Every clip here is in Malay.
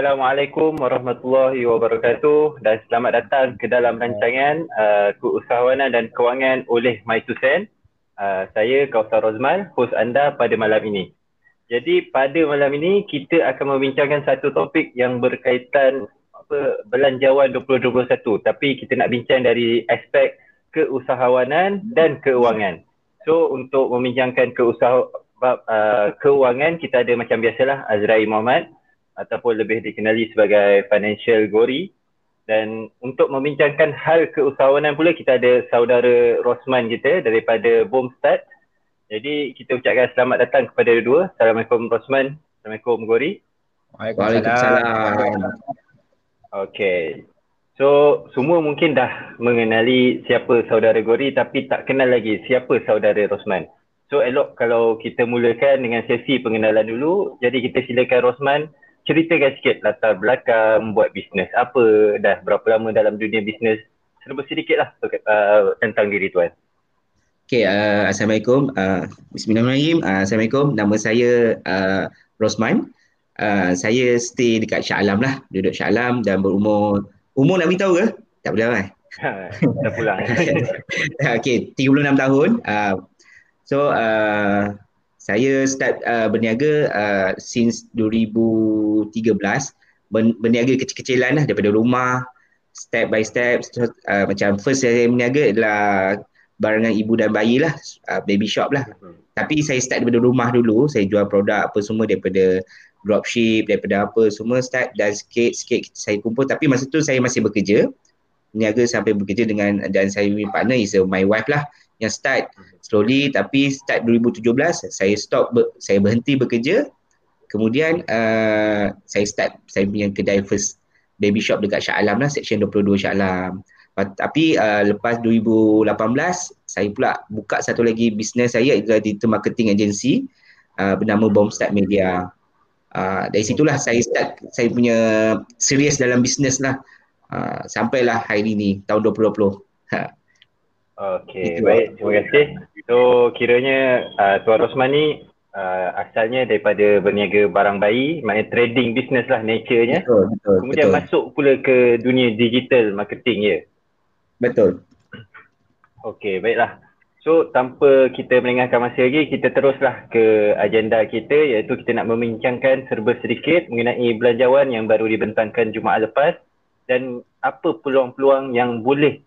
Assalamualaikum warahmatullahi wabarakatuh dan selamat datang ke dalam rancangan uh, Keusahawanan dan Kewangan oleh My. Uh, saya Kausar Rozman, host anda pada malam ini. Jadi pada malam ini kita akan membincangkan satu topik yang berkaitan apa belanjawan 2021 tapi kita nak bincang dari aspek keusahawanan dan keuangan. So untuk membincangkan keusaha uh, keuangan kita ada macam biasalah Azrai Muhammad ataupun lebih dikenali sebagai financial gori dan untuk membincangkan hal keusahawanan pula kita ada saudara Rosman kita daripada Boomstart. Jadi kita ucapkan selamat datang kepada dua. Assalamualaikum Rosman. Assalamualaikum Gori. Waalaikumsalam. Okay. So semua mungkin dah mengenali siapa saudara Gori tapi tak kenal lagi siapa saudara Rosman. So elok kalau kita mulakan dengan sesi pengenalan dulu. Jadi kita silakan Rosman ceritakan sikit latar belakang buat bisnes apa dah berapa lama dalam dunia bisnes serba sedikit lah uh, tentang diri tuan. Okay, uh, Assalamualaikum. Uh, Bismillahirrahmanirrahim. Uh, Assalamualaikum. Nama saya uh, Rosman. Uh, saya stay dekat Shah Alam lah. Duduk Shah Alam dan berumur... Umur nak beritahu ke? Tak boleh kan? Dah pulang. okay, 36 tahun. Uh, so, uh, saya start uh, berniaga uh, since 2013 berniaga kecil-kecilan lah daripada rumah step by step. Uh, macam first saya berniaga adalah barangan ibu dan bayi lah uh, baby shop lah. Hmm. tapi saya start daripada rumah dulu. Saya jual produk apa semua daripada dropship daripada apa semua start dan sikit-sikit saya kumpul. Tapi masa tu saya masih bekerja. Berniaga sampai bekerja dengan dan saya punya partner is uh, my wife lah yang start. Slowly tapi start 2017 saya stop ber, saya berhenti bekerja. Kemudian uh, saya start saya punya kedai first baby shop dekat Shah Alam lah section 22 Shah Alam. Tapi uh, lepas 2018 saya pula buka satu lagi bisnes saya iaitu digital marketing agency. Uh, bernama Bombstart Media. Uh, dari situlah saya start saya punya serius dalam bisnes lah. Uh, sampailah hari ini tahun 2020 ha. Okey, baik. Terima kasih. So, kiranya uh, Tuan Rosman ni uh, asalnya daripada berniaga barang bayi, maknanya trading business lah nature-nya. Betul, betul. Kemudian betul. masuk pula ke dunia digital marketing ya? Betul. Okey, baiklah. So, tanpa kita melengahkan masa lagi, kita teruslah ke agenda kita iaitu kita nak membincangkan serba sedikit mengenai belanjawan yang baru dibentangkan Jumaat lepas dan apa peluang-peluang yang boleh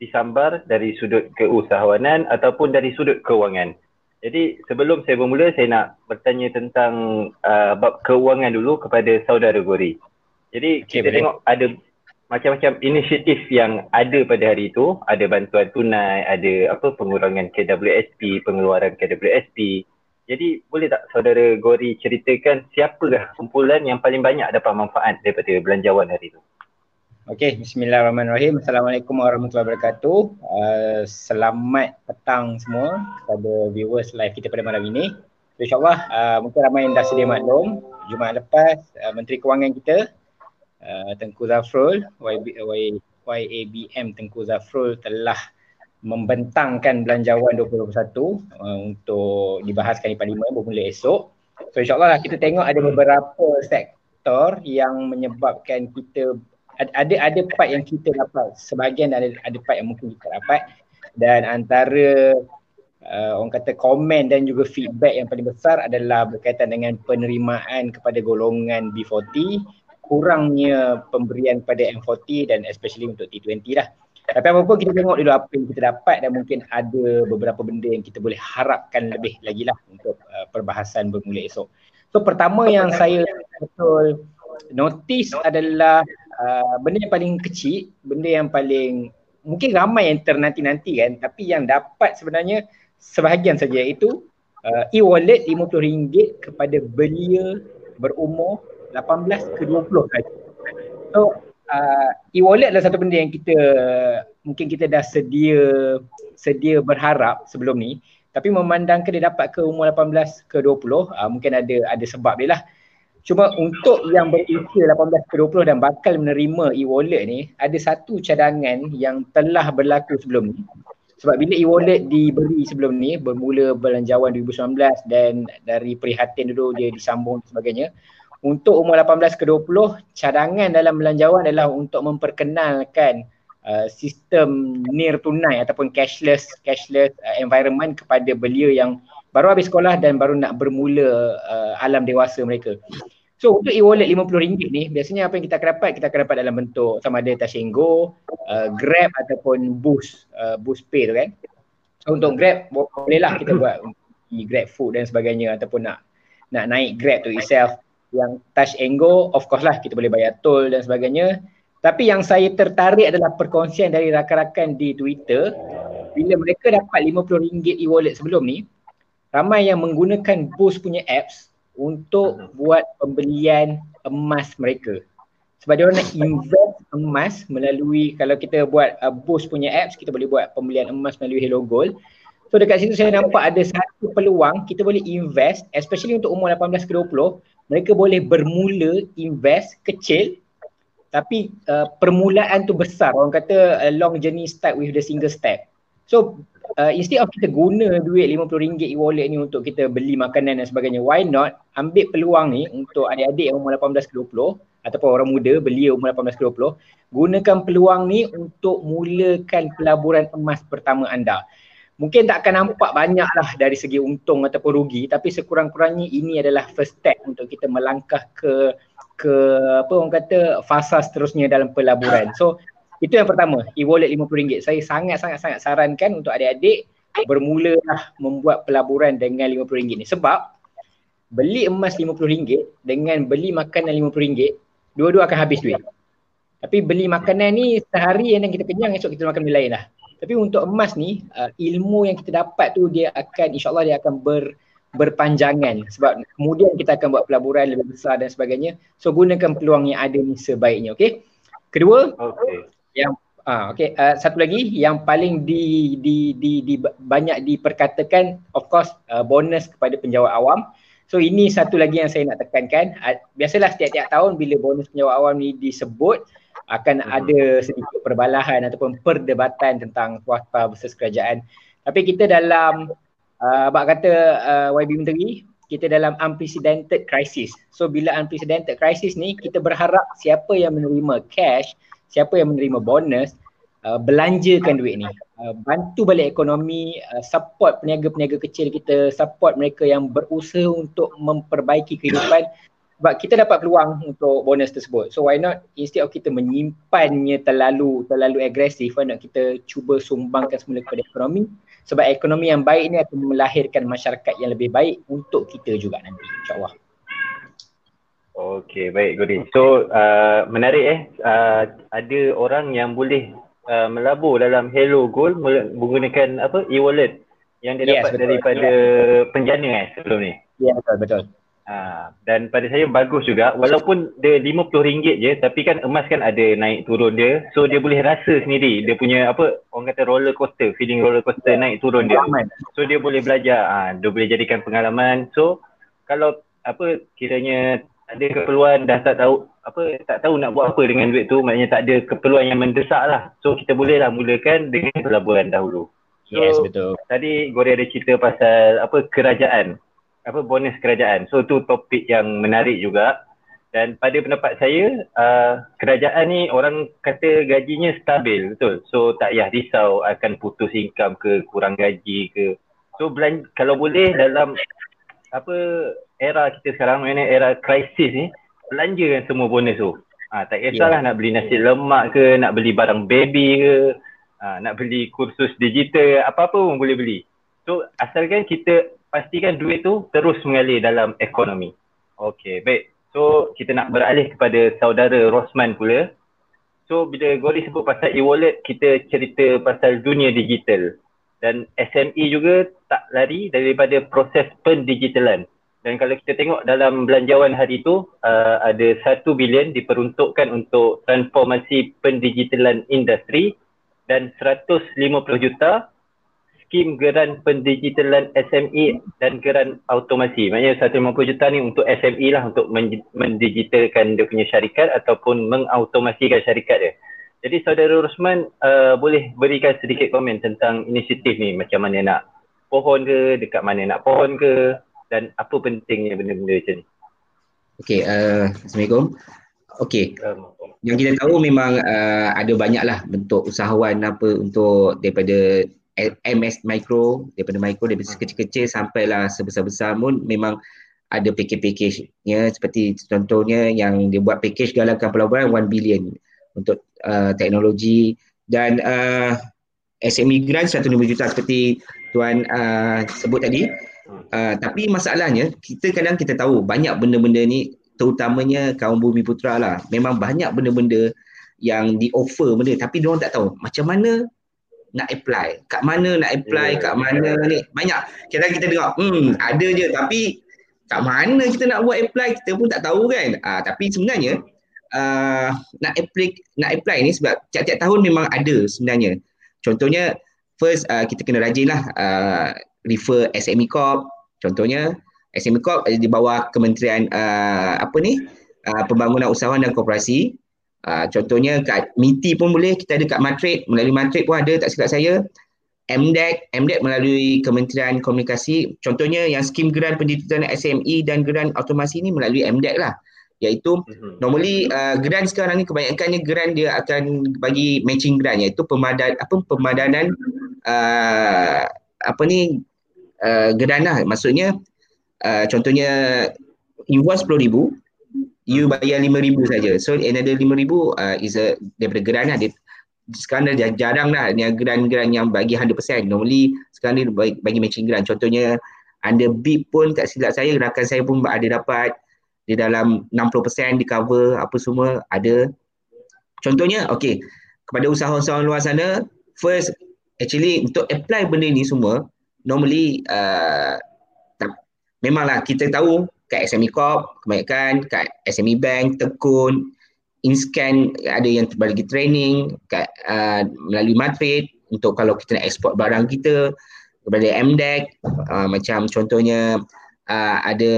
disambar dari sudut keusahawanan ataupun dari sudut kewangan. Jadi sebelum saya bermula saya nak bertanya tentang uh, bab kewangan dulu kepada saudara Gori. Jadi okay, kita boleh. tengok ada macam-macam inisiatif yang ada pada hari itu, ada bantuan tunai, ada apa pengurangan KWSP, pengeluaran KWSP. Jadi boleh tak saudara Gori ceritakan siapakah kumpulan yang paling banyak dapat manfaat daripada belanjawan hari itu? Okey, bismillahirrahmanirrahim. Assalamualaikum warahmatullahi wabarakatuh. Uh, selamat petang semua kepada viewers live kita pada malam ini. So, InsyaAllah uh, mungkin ramai yang dah sedia maklum. Jumaat lepas uh, Menteri Kewangan kita uh, Tengku Zafrul YB, y, YABM Tengku Zafrul telah membentangkan belanjawan 2021 uh, untuk dibahaskan di Parlimen bermula esok. So insyaAllah kita tengok ada beberapa sektor yang menyebabkan kita ada ada part yang kita dapat sebahagian ada ada part yang mungkin kita dapat. Dan antara uh, orang kata komen dan juga feedback yang paling besar adalah berkaitan dengan penerimaan kepada golongan B40 kurangnya pemberian kepada M40 dan especially untuk T20 lah. Tapi apa pun kita tengok dulu apa yang kita dapat dan mungkin ada beberapa benda yang kita boleh harapkan lebih lagi lah untuk uh, perbahasan bermula esok. So pertama yang saya betul notice adalah uh, benda yang paling kecil, benda yang paling mungkin ramai yang ternanti-nanti kan tapi yang dapat sebenarnya sebahagian saja itu uh, e-wallet RM50 kepada belia berumur 18 ke 20 saja. So uh, e-wallet adalah satu benda yang kita mungkin kita dah sedia sedia berharap sebelum ni tapi memandangkan dia dapat ke umur 18 ke 20 uh, mungkin ada ada sebab dia lah. Cuma untuk yang berusia 18 ke 20 dan bakal menerima e-wallet ni ada satu cadangan yang telah berlaku sebelum ni. Sebab bila e-wallet diberi sebelum ni bermula belanjawan 2019 dan dari prihatin dulu dia disambung dan sebagainya untuk umur 18 ke 20 cadangan dalam belanjawan adalah untuk memperkenalkan uh, sistem nir tunai ataupun cashless cashless uh, environment kepada belia yang baru habis sekolah dan baru nak bermula uh, alam dewasa mereka. So untuk e-wallet RM50 ni biasanya apa yang kita akan dapat kita akan dapat dalam bentuk sama ada Touch and Go, uh, Grab ataupun Boost, uh, Boost Pay tu kan. So untuk Grab boleh lah kita buat Grab Food dan sebagainya ataupun nak nak naik Grab tu itself yang touch and go of course lah kita boleh bayar tol dan sebagainya tapi yang saya tertarik adalah perkongsian dari rakan-rakan di Twitter bila mereka dapat RM50 e-wallet sebelum ni ramai yang menggunakan Boost punya apps untuk buat pembelian emas mereka. Sebab dia orang nak invest emas melalui kalau kita buat uh, Boost punya apps kita boleh buat pembelian emas melalui Hello Gold. So dekat situ saya nampak ada satu peluang kita boleh invest especially untuk umur 18 ke 20 mereka boleh bermula invest kecil tapi uh, permulaan tu besar. Orang kata a long journey start with the single step. So uh, instead of kita guna duit RM50 e-wallet ni untuk kita beli makanan dan sebagainya why not ambil peluang ni untuk adik-adik yang umur 18 ke 20 ataupun orang muda beli umur 18 ke 20 gunakan peluang ni untuk mulakan pelaburan emas pertama anda mungkin tak akan nampak banyak lah dari segi untung ataupun rugi tapi sekurang-kurangnya ini adalah first step untuk kita melangkah ke ke apa orang kata fasa seterusnya dalam pelaburan. So itu yang pertama, e-wallet RM50. Saya sangat-sangat-sangat sarankan untuk adik-adik bermulalah membuat pelaburan dengan RM50 ni sebab beli emas RM50 dengan beli makanan RM50 dua-dua akan habis duit. Tapi beli makanan ni sehari yang kita kenyang esok kita makan benda lain lah. Tapi untuk emas ni uh, ilmu yang kita dapat tu dia akan insyaallah dia akan ber berpanjangan sebab kemudian kita akan buat pelaburan lebih besar dan sebagainya. So gunakan peluang yang ada ni sebaiknya, okey. Kedua, okay. Yang ah okey uh, satu lagi yang paling di di di, di banyak diperkatakan of course uh, bonus kepada penjawat awam. So ini satu lagi yang saya nak tekankan. Uh, biasalah setiap-tiap tahun bila bonus penjawat awam ni disebut akan hmm. ada sedikit perbalahan ataupun perdebatan tentang swasta versus kerajaan. Tapi kita dalam uh, abang kata uh, YB Menteri, kita dalam unprecedented crisis. So bila unprecedented crisis ni kita berharap siapa yang menerima cash, siapa yang menerima bonus uh, belanjakan duit ni. Uh, bantu balik ekonomi, uh, support peniaga-peniaga kecil kita, support mereka yang berusaha untuk memperbaiki kehidupan sebab kita dapat peluang untuk bonus tersebut. So why not instead of kita menyimpannya terlalu terlalu agresif, why not kita cuba sumbangkan semula kepada ekonomi sebab ekonomi yang baik ini akan melahirkan masyarakat yang lebih baik untuk kita juga nanti insyaAllah. Okay baik Gori. So uh, menarik eh. Uh, ada orang yang boleh uh, melabur dalam Hello Gold menggunakan apa e-wallet yang dia yes, dapat betul. daripada penjana eh sebelum ni. Ya yeah, betul betul. Ha, dan pada saya bagus juga. Walaupun dia RM50 je tapi kan emas kan ada naik turun dia. So dia boleh rasa sendiri. Dia punya apa orang kata roller coaster feeling roller coaster naik turun dia. So dia boleh belajar. Ha, dia boleh jadikan pengalaman. So kalau apa kiranya ada keperluan dah tak tahu apa tak tahu nak buat apa dengan duit tu maknanya tak ada keperluan yang mendesak lah so kita boleh lah mulakan dengan pelaburan dahulu so, yes betul tadi Gori ada cerita pasal apa kerajaan apa bonus kerajaan. So tu topik yang menarik juga. Dan pada pendapat saya, uh, kerajaan ni orang kata gajinya stabil, betul. So tak payah risau akan putus income ke, kurang gaji ke. So belan- kalau boleh dalam apa era kita sekarang, mana era krisis ni, belanjakan semua bonus tu. Ha, tak kisahlah yeah. nak beli nasi lemak ke, nak beli barang baby ke, ha, nak beli kursus digital, apa-apa pun boleh beli. So asalkan kita pastikan duit tu terus mengalir dalam ekonomi. Okey, baik. So kita nak beralih kepada saudara Rosman pula. So bila Gori sebut pasal e-wallet, kita cerita pasal dunia digital. Dan SME juga tak lari daripada proses pendigitalan. Dan kalau kita tengok dalam belanjawan hari itu, uh, ada 1 bilion diperuntukkan untuk transformasi pendigitalan industri dan 150 juta skim geran pendigitalan SME dan geran automasi. Maknanya 150 juta ni untuk SME lah untuk mendigitalkan dia punya syarikat ataupun mengautomasikan syarikat dia. Jadi saudara Rosman uh, boleh berikan sedikit komen tentang inisiatif ni macam mana nak pohon ke, dekat mana nak pohon ke dan apa pentingnya benda-benda macam ni. Okay, uh, Assalamualaikum. Okay, yang kita tahu memang uh, ada banyaklah bentuk usahawan apa untuk daripada MS Micro, daripada Micro, daripada sekecil-kecil sampailah sebesar-besar pun memang ada package-package-nya. Seperti contohnya yang dia buat package galakkan pelaburan 1 billion untuk uh, teknologi. Dan uh, SME grant 150 juta seperti tuan uh, sebut tadi uh, tapi masalahnya kita kadang kita tahu banyak benda-benda ni terutamanya kaum bumi putra lah. Memang banyak benda-benda yang di offer benda tapi dia orang tak tahu macam mana nak apply kat mana nak apply kat mana ni. Banyak. Kadang kita dengar hmm ada je tapi kat mana kita nak buat apply? Kita pun tak tahu kan. Uh, tapi sebenarnya uh, nak apply nak apply ni sebab tiap-tiap tahun memang ada sebenarnya. Contohnya first uh, kita kena rajin lah uh, refer SME Corp contohnya SME Corp di bawah kementerian uh, apa ni uh, pembangunan usahawan dan koperasi. Uh, contohnya kat MITI pun boleh kita ada kat Matrik melalui Matrik pun ada tak silap saya. MDEC, MDEC melalui Kementerian Komunikasi, contohnya yang skim grant pendidikan SME dan grant automasi ni melalui MDEC lah. Iaitu mm-hmm. normally uh, grant sekarang ni kebanyakannya grant dia akan bagi matching grant. Iaitu pemadan apa pemadanan uh, apa ni uh, grant lah. Maksudnya uh, contohnya invoice RM10,000 you bayar RM5,000 saja. So another RM5,000 uh, is a daripada grant lah. Dia, sekarang dah jarang lah ni grant-grant yang bagi 100%. Normally sekarang ni bagi, matching grant. Contohnya under BIP pun tak silap saya rakan saya pun ada dapat di dalam 60% di cover apa semua ada. Contohnya okey kepada usahawan-usahawan luar sana first actually untuk apply benda ni semua normally uh, tak, memanglah kita tahu kat SME Corp kebanyakan kat SME Bank, Tekun, InScan ada yang bagi training kat, uh, melalui Madrid untuk kalau kita nak ekspor barang kita kepada MDEC uh, macam contohnya uh, ada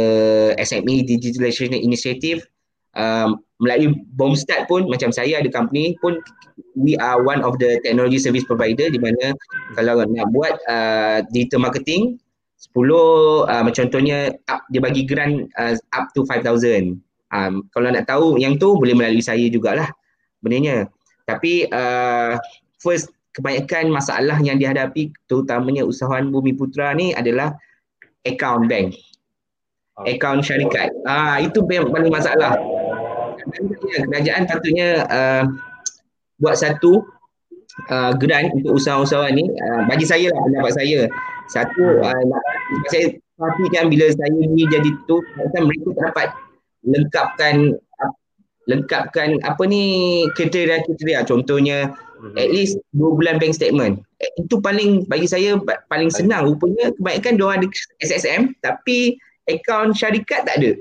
SME Digitalization Initiative um, melalui Bombstart pun macam saya ada company pun we are one of the technology service provider di mana kalau nak buat uh, digital marketing 10 uh, macam contohnya up, dia bagi grant uh, up to 5000 Um, kalau nak tahu yang tu boleh melalui saya jugalah benarnya. Tapi uh, first kebanyakan masalah yang dihadapi terutamanya usahawan Bumi Putra ni adalah account bank. Ah. Account syarikat. Ah itu yang paling masalah. Kerajaan patutnya uh, buat satu uh, grant untuk usahawan-usahawan ni. Uh, bagi saya lah pendapat saya. Satu uh, saya perhatikan bila saya ni jadi tu mereka tak dapat lengkapkan lengkapkan apa ni kriteria-kriteria. Contohnya hmm. at least 2 bulan bank statement. Eh, itu paling bagi saya paling senang. Rupanya kebanyakan dia ada SSM tapi akaun syarikat tak ada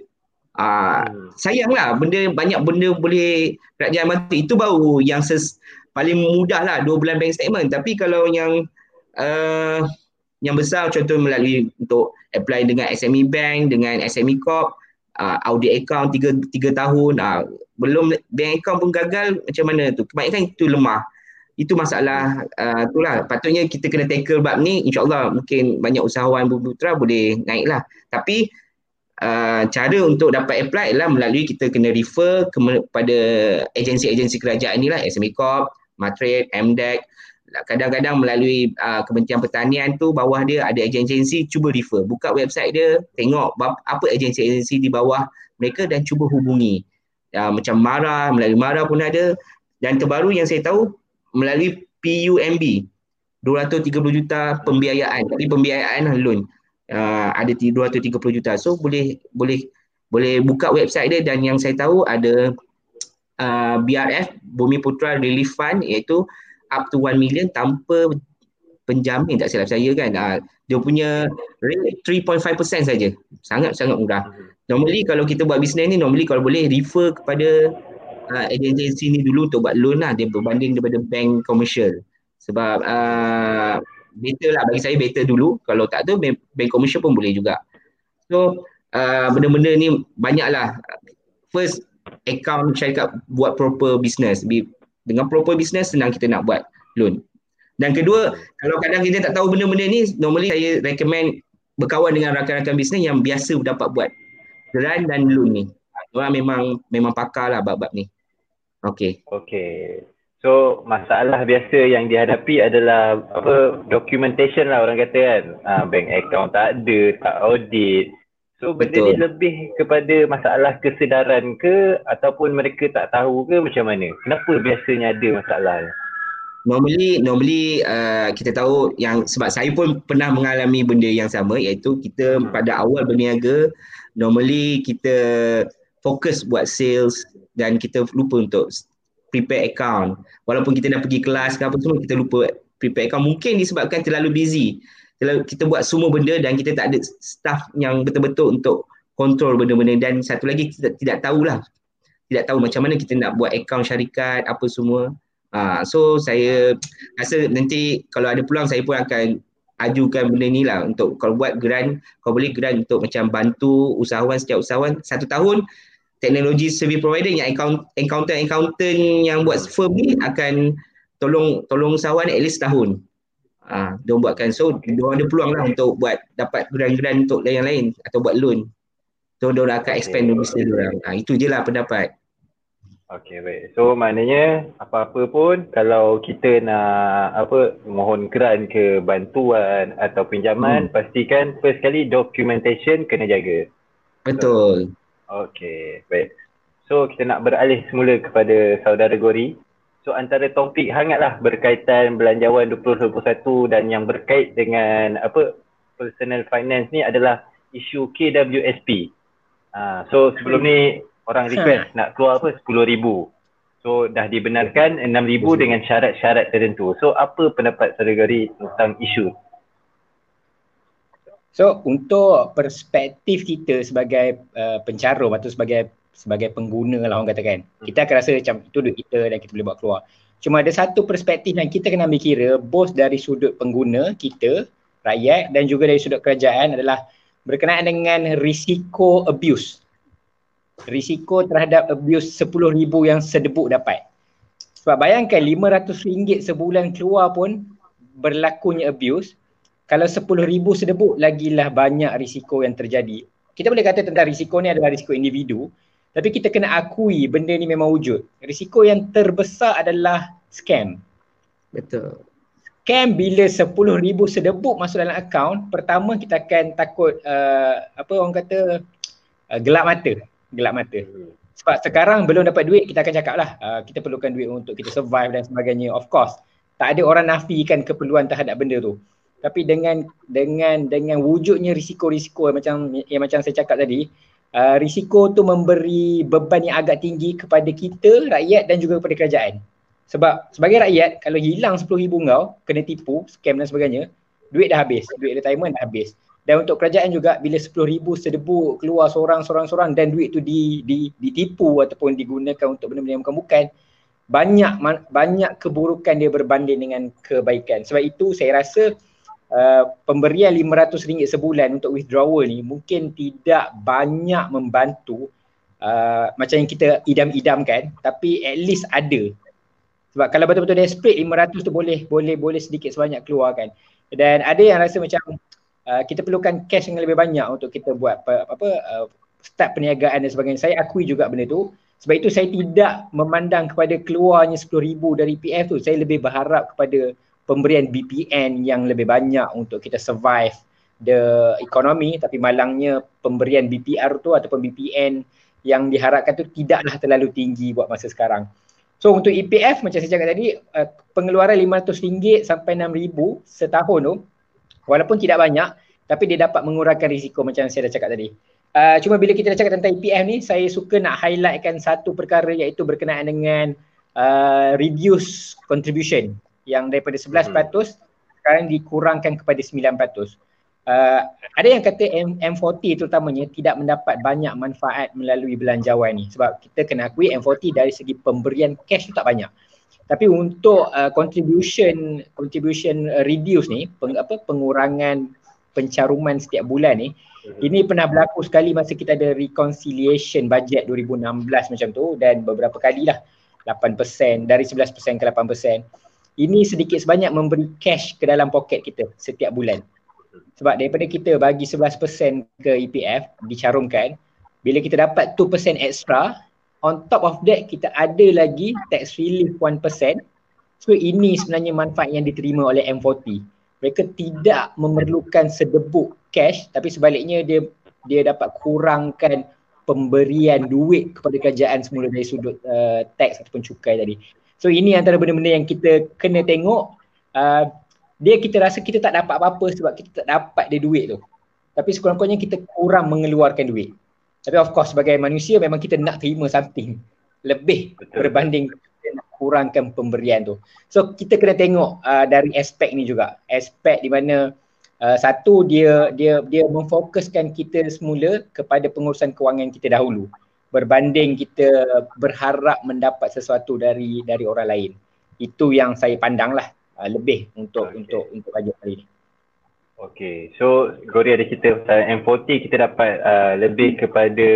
ah hmm. sayanglah benda banyak benda boleh kerajaan bantu itu baru yang ses, paling mudah lah 2 bulan bank statement. Tapi kalau yang uh, yang besar contoh melalui untuk apply dengan SME bank dengan SME corp uh, audit account tiga, tiga tahun uh, belum bank account pun gagal macam mana tu? Kebanyakan itu lemah. Itu masalah uh, itulah. Patutnya kita kena tackle bab ni insyaallah mungkin banyak usahawan putra boleh naik lah tapi uh, cara untuk dapat apply adalah melalui kita kena refer kepada agensi-agensi kerajaan ni lah SME Corp, Matrade, MDEC kadang-kadang melalui uh, Kementerian Pertanian tu bawah dia ada agensi cuba refer. Buka website dia tengok apa agensi-agensi di bawah mereka dan cuba hubungi. Uh, macam Mara melalui Mara pun ada. Dan terbaru yang saya tahu melalui PUMB 230 juta pembiayaan. Tapi pembiayaan loan uh, ada 230 juta. So boleh boleh boleh buka website dia dan yang saya tahu ada uh, BRF Bumi Putra Relief Fund iaitu up to 1 million tanpa penjamin. Tak silap saya kan? Uh, dia punya rate 3.5% saja. Sangat sangat murah. Normally kalau kita buat bisnes ni normally kalau boleh refer kepada uh, agensi ni dulu untuk buat loan lah. Dia berbanding daripada bank komersial sebab uh, better lah bagi saya better dulu kalau tak tu bank, bank komersial pun boleh juga so uh, benda-benda ni banyak lah first account syarikat buat proper business dengan proper business senang kita nak buat loan. Dan kedua, kalau kadang kita tak tahu benda-benda ni, normally saya recommend berkawan dengan rakan-rakan bisnes yang biasa dapat buat grant dan loan ni. orang memang memang pakar lah bab-bab ni. Okay. Okay. So masalah biasa yang dihadapi adalah apa documentation lah orang kata kan. Uh, bank account tak ada, tak audit. So benda Betul. ni lebih kepada masalah kesedaran ke ataupun mereka tak tahu ke macam mana? Kenapa biasanya ada masalah? Normally normally uh, kita tahu yang sebab saya pun pernah mengalami benda yang sama iaitu kita pada awal berniaga normally kita fokus buat sales dan kita lupa untuk prepare account. Walaupun kita dah pergi kelas ke apa semua kita lupa prepare account. Mungkin disebabkan terlalu busy. Terlalu, kita buat semua benda dan kita tak ada staff yang betul-betul untuk kontrol benda-benda dan satu lagi kita tidak tahulah. Tidak tahu macam mana kita nak buat account syarikat apa semua. Ha, so saya rasa nanti kalau ada peluang saya pun akan ajukan benda ni lah untuk kalau buat grant, kalau boleh grant untuk macam bantu usahawan setiap usahawan satu tahun teknologi service provider yang accountant accountant yang buat firm ni akan tolong tolong usahawan at least tahun. Ah, ha, dia buatkan so dia ada peluang lah untuk buat dapat grant-grant untuk yang lain atau buat loan. So dia akan expand okay. bisnes dia orang. Ha, itu je lah pendapat. Okay baik. So maknanya apa-apa pun kalau kita nak apa mohon grant ke bantuan atau pinjaman hmm. pastikan first kali documentation kena jaga. Betul. Okey, baik. So kita nak beralih semula kepada saudara Gori. So antara topik hangatlah berkaitan belanjawan 2021 dan yang berkait dengan apa personal finance ni adalah isu KWSP. Uh, so sebelum ni orang request nak keluar apa 10,000. So dah dibenarkan 6,000 dengan syarat-syarat tertentu. So apa pendapat saudara Gori tentang isu So untuk perspektif kita sebagai uh, pencarum atau sebagai sebagai pengguna lah orang katakan kita akan rasa macam itu duit kita dan kita boleh bawa keluar. Cuma ada satu perspektif yang kita kena ambil kira bos dari sudut pengguna kita, rakyat dan juga dari sudut kerajaan adalah berkenaan dengan risiko abuse. Risiko terhadap abuse RM10,000 yang sedebuk dapat. Sebab bayangkan RM500 sebulan keluar pun berlakunya abuse kalau 10,000 sedebuk lagilah banyak risiko yang terjadi. Kita boleh kata tentang risiko ni adalah risiko individu tapi kita kena akui benda ni memang wujud. Risiko yang terbesar adalah scam. Betul. Scam bila 10,000 sedebuk masuk dalam akaun, pertama kita akan takut uh, apa orang kata uh, gelap mata. Gelap mata. Sebab sekarang belum dapat duit, kita akan cakap lah uh, kita perlukan duit untuk kita survive dan sebagainya. Of course, tak ada orang nafikan keperluan terhadap benda tu tapi dengan dengan dengan wujudnya risiko-risiko yang macam yang macam saya cakap tadi uh, risiko tu memberi beban yang agak tinggi kepada kita rakyat dan juga kepada kerajaan. Sebab sebagai rakyat kalau hilang 10,000 kau kena tipu scam dan sebagainya duit dah habis. Duit retirement dah habis. Dan untuk kerajaan juga bila 10,000 sedebu keluar seorang seorang seorang dan duit tu di, di ditipu ataupun digunakan untuk benda-benda yang bukan-bukan banyak banyak keburukan dia berbanding dengan kebaikan. Sebab itu saya rasa uh, pemberian RM500 sebulan untuk withdrawal ni mungkin tidak banyak membantu uh, macam yang kita idam-idamkan tapi at least ada. Sebab kalau betul-betul desperate 500 tu boleh boleh boleh sedikit sebanyak keluar kan. Dan ada yang rasa macam uh, kita perlukan cash yang lebih banyak untuk kita buat apa, apa uh, start perniagaan dan sebagainya. Saya akui juga benda tu. Sebab itu saya tidak memandang kepada keluarnya 10,000 dari PF tu. Saya lebih berharap kepada pemberian BPN yang lebih banyak untuk kita survive the economy tapi malangnya pemberian BPR tu ataupun BPN yang diharapkan tu tidaklah terlalu tinggi buat masa sekarang. So untuk EPF macam saya cakap tadi uh, pengeluaran RM500 sampai RM6,000 setahun tu walaupun tidak banyak tapi dia dapat mengurangkan risiko macam saya dah cakap tadi. Uh, cuma bila kita dah cakap tentang EPF ni saya suka nak highlightkan satu perkara iaitu berkenaan dengan uh, reduce contribution yang daripada 11% hmm. sekarang dikurangkan kepada 9%. Uh, ada yang kata M- M40 terutamanya tidak mendapat banyak manfaat melalui belanjawan ni sebab kita kena akui M40 dari segi pemberian cash tu tak banyak. Tapi untuk uh, contribution contribution uh, reduce ni peng, apa pengurangan pencaruman setiap bulan ni hmm. ini pernah berlaku sekali masa kita ada reconciliation budget 2016 macam tu dan beberapa kalilah 8% dari 11% ke 8% ini sedikit sebanyak memberi cash ke dalam poket kita setiap bulan. Sebab daripada kita bagi 11% ke EPF dicarumkan, bila kita dapat 2% extra on top of that kita ada lagi tax relief 1% so ini sebenarnya manfaat yang diterima oleh M40 mereka tidak memerlukan sedebuk cash tapi sebaliknya dia dia dapat kurangkan pemberian duit kepada kerajaan semula dari sudut uh, tax ataupun cukai tadi. So ini antara benda-benda yang kita kena tengok uh, dia kita rasa kita tak dapat apa-apa sebab kita tak dapat dia duit tu. Tapi sekurang-kurangnya kita kurang mengeluarkan duit. Tapi of course sebagai manusia memang kita nak terima something lebih Betul. berbanding kita nak kurangkan pemberian tu. So kita kena tengok uh, dari aspek ni juga. Aspek di mana uh, satu dia dia dia memfokuskan kita semula kepada pengurusan kewangan kita dahulu berbanding kita berharap mendapat sesuatu dari dari orang lain. Itu yang saya pandanglah uh, lebih untuk okay. untuk untuk kajian hari ini. Okay, so Gori ada cerita pasal M40 kita dapat uh, lebih kepada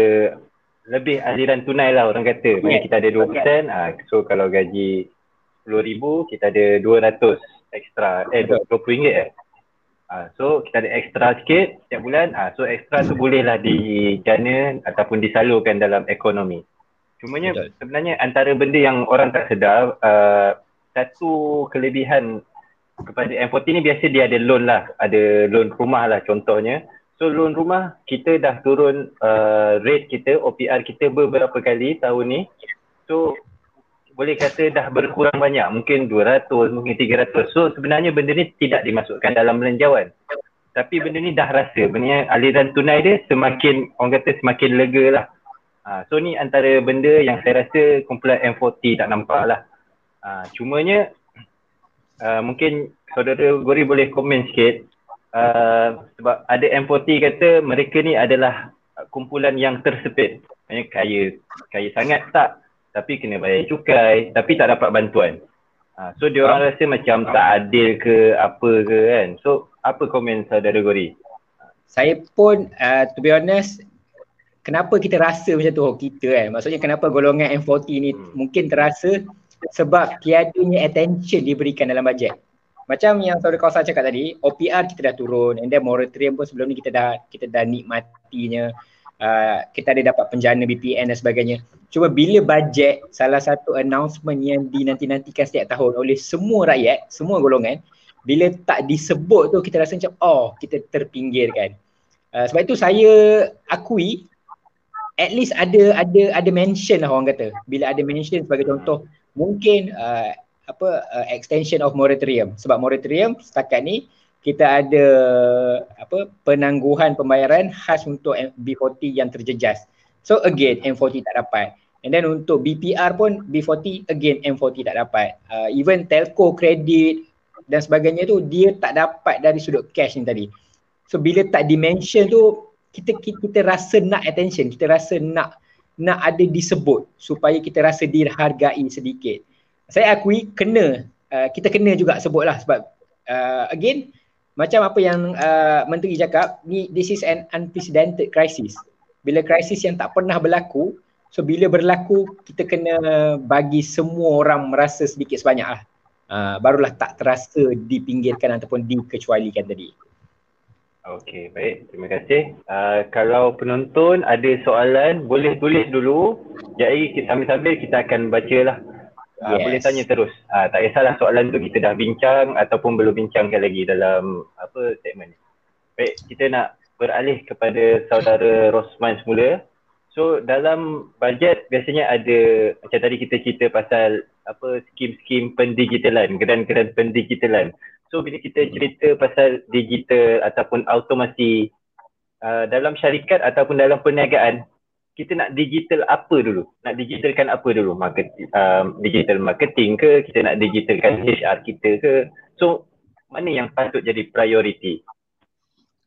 lebih aliran tunai lah orang kata. Maksudnya kita ada 2%, okay. uh, so kalau gaji RM10,000 kita ada 200 extra, eh RM20 eh. Uh, so kita ada extra sikit setiap bulan. Uh, so extra tu bolehlah dijana ataupun disalurkan dalam ekonomi. Cumanya Betul. sebenarnya antara benda yang orang tak sedar, uh, satu kelebihan kepada M40 ni biasa dia ada loan lah. Ada loan rumah lah contohnya. So loan rumah kita dah turun uh, rate kita, OPR kita beberapa kali tahun ni. So boleh kata dah berkurang banyak mungkin 200 mungkin 300 so sebenarnya benda ni tidak dimasukkan dalam belanjawan tapi benda ni dah rasa. Benda aliran tunai dia semakin orang kata semakin lega lah. Ha, so ni antara benda yang saya rasa kumpulan M40 tak nampak lah. Ha, cumanya uh, mungkin saudara Gori boleh komen sikit. Uh, sebab ada M40 kata mereka ni adalah kumpulan yang tersepit. Kaya, kaya sangat tak tapi kena bayar cukai tapi tak dapat bantuan. Ha, so dia orang rasa macam tak adil ke apa ke kan. So apa komen saudara Gori? Saya pun uh, to be honest kenapa kita rasa macam tu oh, kita kan. Maksudnya kenapa golongan M40 ni hmm. mungkin terasa sebab tiadanya attention diberikan dalam bajet. Macam yang saudara Kausar cakap tadi, OPR kita dah turun and then moratorium pun sebelum ni kita dah kita dah nikmatinya. Uh, kita ada dapat penjana BPN dan sebagainya. Cuma bila bajet salah satu announcement yang dinanti-nantikan setiap tahun oleh semua rakyat, semua golongan, bila tak disebut tu kita rasa macam oh kita terpinggirkan. Uh, sebab itu saya akui at least ada ada ada mention lah orang kata. Bila ada mention sebagai contoh mungkin uh, apa uh, extension of moratorium sebab moratorium setakat ni kita ada apa penangguhan pembayaran khas untuk B40 yang terjejas. So again M40 tak dapat. And then untuk BPR pun B40 again M40 tak dapat. Uh, even telco kredit dan sebagainya tu dia tak dapat dari sudut cash ni tadi. So bila tak dimension tu kita kita, kita rasa nak attention, kita rasa nak nak ada disebut supaya kita rasa dihargai sedikit. Saya akui kena uh, kita kena juga sebutlah sebab uh, again macam apa yang uh, menteri cakap ni this is an unprecedented crisis bila krisis yang tak pernah berlaku so bila berlaku kita kena bagi semua orang merasa sedikit sebanyak lah uh, barulah tak terasa dipinggirkan ataupun dikecualikan tadi Okey, baik. Terima kasih. Uh, kalau penonton ada soalan, boleh tulis dulu. Jadi sambil-sambil kita akan baca lah Uh, yes. Boleh tanya terus. Uh, tak kisahlah soalan tu kita dah bincang ataupun belum bincangkan lagi dalam apa segmen ni. Baik, kita nak beralih kepada saudara Rosman semula. So dalam bajet biasanya ada macam tadi kita cerita pasal apa skim-skim pendigitalan, geran-geran pendigitalan. So bila kita cerita pasal digital ataupun automasi uh, dalam syarikat ataupun dalam perniagaan, kita nak digital apa dulu? Nak digitalkan apa dulu? Market, um, digital marketing ke? Kita nak digitalkan HR kita ke? So, mana yang patut jadi priority?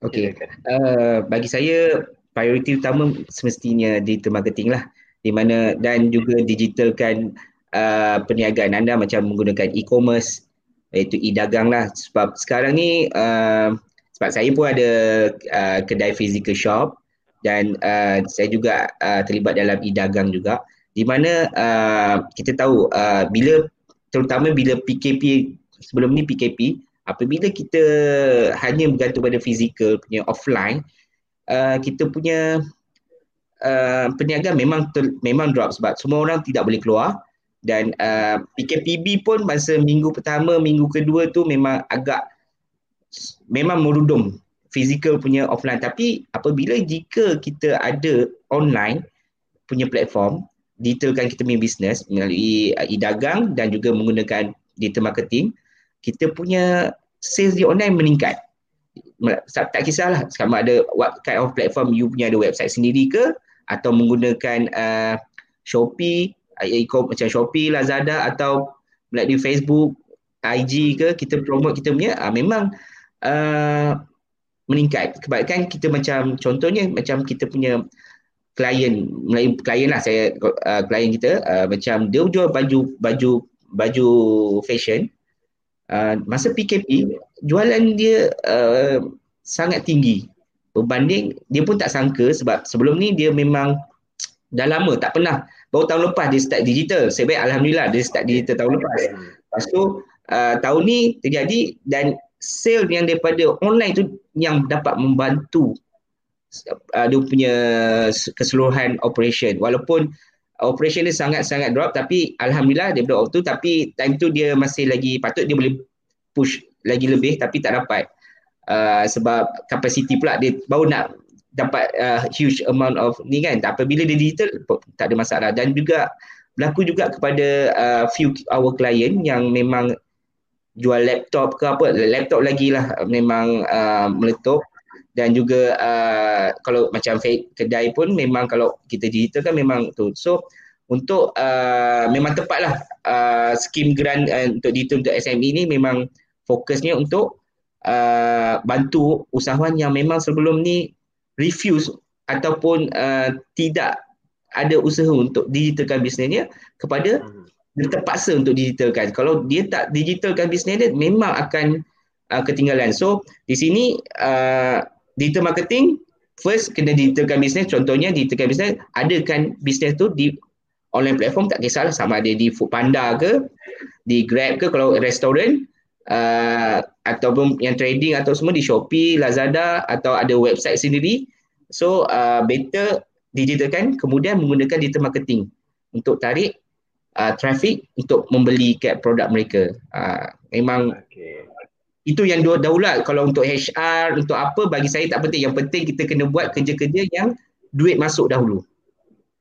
Okay, uh, bagi saya priority utama semestinya digital marketing lah di mana dan juga digitalkan uh, perniagaan anda macam menggunakan e-commerce iaitu e-dagang lah sebab sekarang ni uh, sebab saya pun ada uh, kedai physical shop dan uh, saya juga uh, terlibat dalam e-dagang juga. Di mana uh, kita tahu uh, bila terutama bila PKP sebelum ni PKP apabila kita hanya bergantung pada fizikal punya offline uh, kita punya uh, perniagaan memang ter, memang drop sebab semua orang tidak boleh keluar. Dan uh, PKPB pun masa minggu pertama, minggu kedua tu memang agak memang merudum physical punya offline. Tapi apabila jika kita ada online punya platform detailkan kita punya business melalui uh, e-dagang dan juga menggunakan digital marketing kita punya sales di online meningkat. Tak kisahlah sama ada what kind of platform you punya ada website sendiri ke atau menggunakan uh, Shopee, uh, macam Shopee, Lazada atau melalui Facebook, IG ke kita promote kita punya uh, memang uh, meningkat. Kebanyakan kita macam contohnya macam kita punya klien, melalui klien lah saya uh, klien kita uh, macam dia jual baju baju baju fashion. Uh, masa PKP jualan dia uh, sangat tinggi. Berbanding dia pun tak sangka sebab sebelum ni dia memang dah lama tak pernah. Baru tahun lepas dia start digital. Baik Alhamdulillah dia start digital tahun lepas. Lepas tu uh, tahun ni terjadi dan sale yang daripada online tu yang dapat membantu uh, dia punya keseluruhan operation. Walaupun operation dia sangat-sangat drop tapi Alhamdulillah dia drop. Tu tapi time tu dia masih lagi patut dia boleh push lagi lebih tapi tak dapat. Uh, sebab capacity pula dia baru nak dapat uh, huge amount of ni kan. Apabila dia digital tak ada masalah. Dan juga berlaku juga kepada uh, few our client yang memang jual laptop ke apa laptop lagi lah memang uh, meletup dan juga uh, kalau macam kedai pun memang kalau kita digital kan memang tu so untuk uh, memang tepatlah uh, skim grant uh, untuk digital untuk SME ni memang fokusnya untuk uh, bantu usahawan yang memang sebelum ni refuse ataupun uh, tidak ada usaha untuk digitalkan bisnesnya kepada hmm. Dia terpaksa untuk digitalkan. Kalau dia tak digitalkan bisnes dia memang akan uh, ketinggalan. So di sini uh, digital marketing first kena digitalkan bisnes. Contohnya digitalkan bisnes adakan bisnes tu di online platform tak kisahlah sama ada di Foodpanda ke, di Grab ke kalau restoran uh, ataupun yang trading atau semua di Shopee, Lazada atau ada website sendiri. So uh, better digitalkan kemudian menggunakan digital marketing untuk tarik uh, traffic untuk membeli kat produk mereka. Uh, memang okay. itu yang daulat kalau untuk HR untuk apa bagi saya tak penting. Yang penting kita kena buat kerja-kerja yang duit masuk dahulu.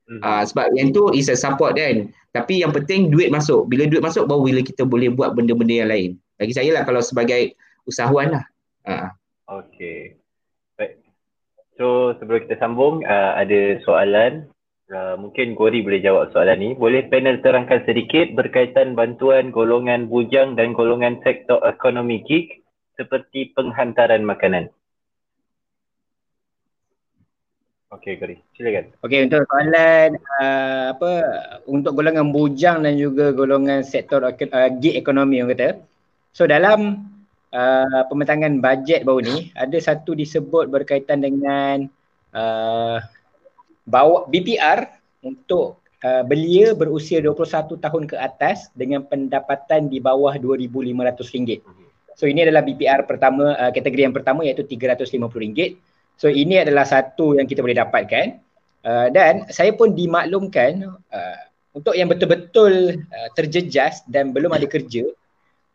Uh, sebab yang tu is a support kan. Tapi yang penting duit masuk. Bila duit masuk baru bila kita boleh buat benda-benda yang lain. Bagi saya lah kalau sebagai usahawan lah. Uh. Okay. Baik. So sebelum kita sambung uh, ada soalan. Uh, mungkin Gori boleh jawab soalan ni. Boleh panel terangkan sedikit berkaitan bantuan golongan bujang dan golongan sektor ekonomi gig seperti penghantaran makanan. Okey, Gori. Silakan. Okey, untuk soalan uh, apa untuk golongan bujang dan juga golongan sektor uh, gig ekonomi yang kata. So dalam uh, pembentangan bajet baru ni ada satu disebut berkaitan dengan uh, bawa BPR untuk uh, belia berusia 21 tahun ke atas dengan pendapatan di bawah RM2,500. So ini adalah BPR pertama, uh, kategori yang pertama iaitu RM350. So ini adalah satu yang kita boleh dapatkan uh, dan saya pun dimaklumkan uh, untuk yang betul-betul uh, terjejas dan belum ada kerja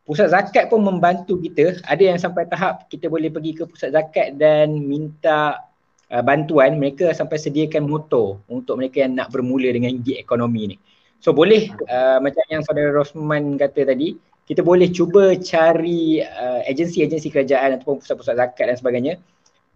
pusat zakat pun membantu kita ada yang sampai tahap kita boleh pergi ke pusat zakat dan minta uh, bantuan mereka sampai sediakan motor untuk mereka yang nak bermula dengan gig ekonomi ni so boleh uh, macam yang saudara Rosman kata tadi kita boleh cuba cari uh, agensi-agensi kerajaan ataupun pusat-pusat zakat dan sebagainya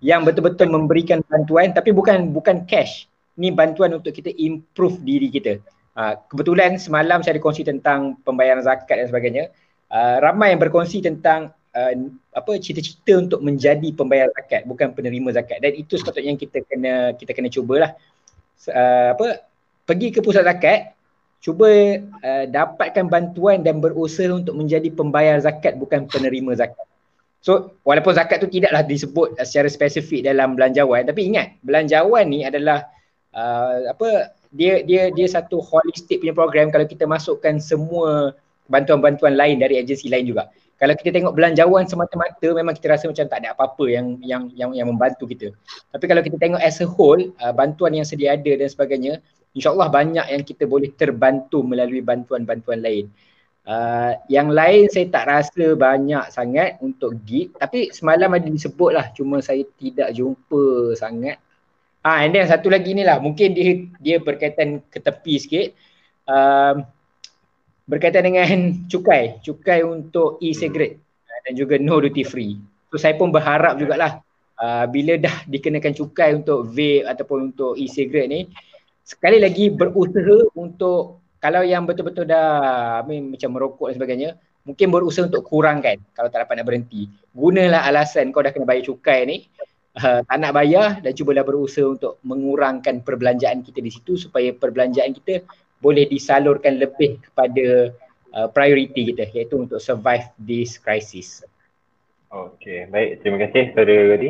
yang betul-betul memberikan bantuan tapi bukan bukan cash. Ni bantuan untuk kita improve diri kita. Uh, kebetulan semalam saya ada kongsi tentang pembayaran zakat dan sebagainya. Uh, ramai yang berkongsi tentang uh, apa cita-cita untuk menjadi pembayar zakat bukan penerima zakat dan itu sepatutnya yang kita kena kita kena cubalah uh, apa pergi ke pusat zakat cuba uh, dapatkan bantuan dan berusaha untuk menjadi pembayar zakat bukan penerima zakat. So walaupun zakat tu tidaklah disebut secara spesifik dalam belanjawan tapi ingat belanjawan ni adalah uh, apa dia dia dia satu holistic punya program kalau kita masukkan semua bantuan-bantuan lain dari agensi lain juga. Kalau kita tengok belanjawan semata-mata memang kita rasa macam tak ada apa-apa yang yang yang yang membantu kita. Tapi kalau kita tengok as a whole uh, bantuan yang sedia ada dan sebagainya, insyaallah banyak yang kita boleh terbantu melalui bantuan-bantuan lain. Uh, yang lain saya tak rasa banyak sangat untuk gig tapi semalam ada disebut lah cuma saya tidak jumpa sangat Ah, and then satu lagi ni lah, mungkin dia dia berkaitan ke tepi sikit. Uh, berkaitan dengan cukai, cukai untuk e-cigarette uh, dan juga no duty free. So saya pun berharap jugalah uh, bila dah dikenakan cukai untuk vape ataupun untuk e-cigarette ni, sekali lagi berusaha untuk kalau yang betul-betul dah I mean, macam merokok dan sebagainya, mungkin berusaha untuk kurangkan kalau tak dapat nak berhenti. Gunalah alasan kau dah kena bayar cukai ni, uh, tak nak bayar dan cubalah berusaha untuk mengurangkan perbelanjaan kita di situ supaya perbelanjaan kita boleh disalurkan lebih kepada uh, priority kita iaitu untuk survive this crisis. Okey, baik. Terima kasih saudara Gadi.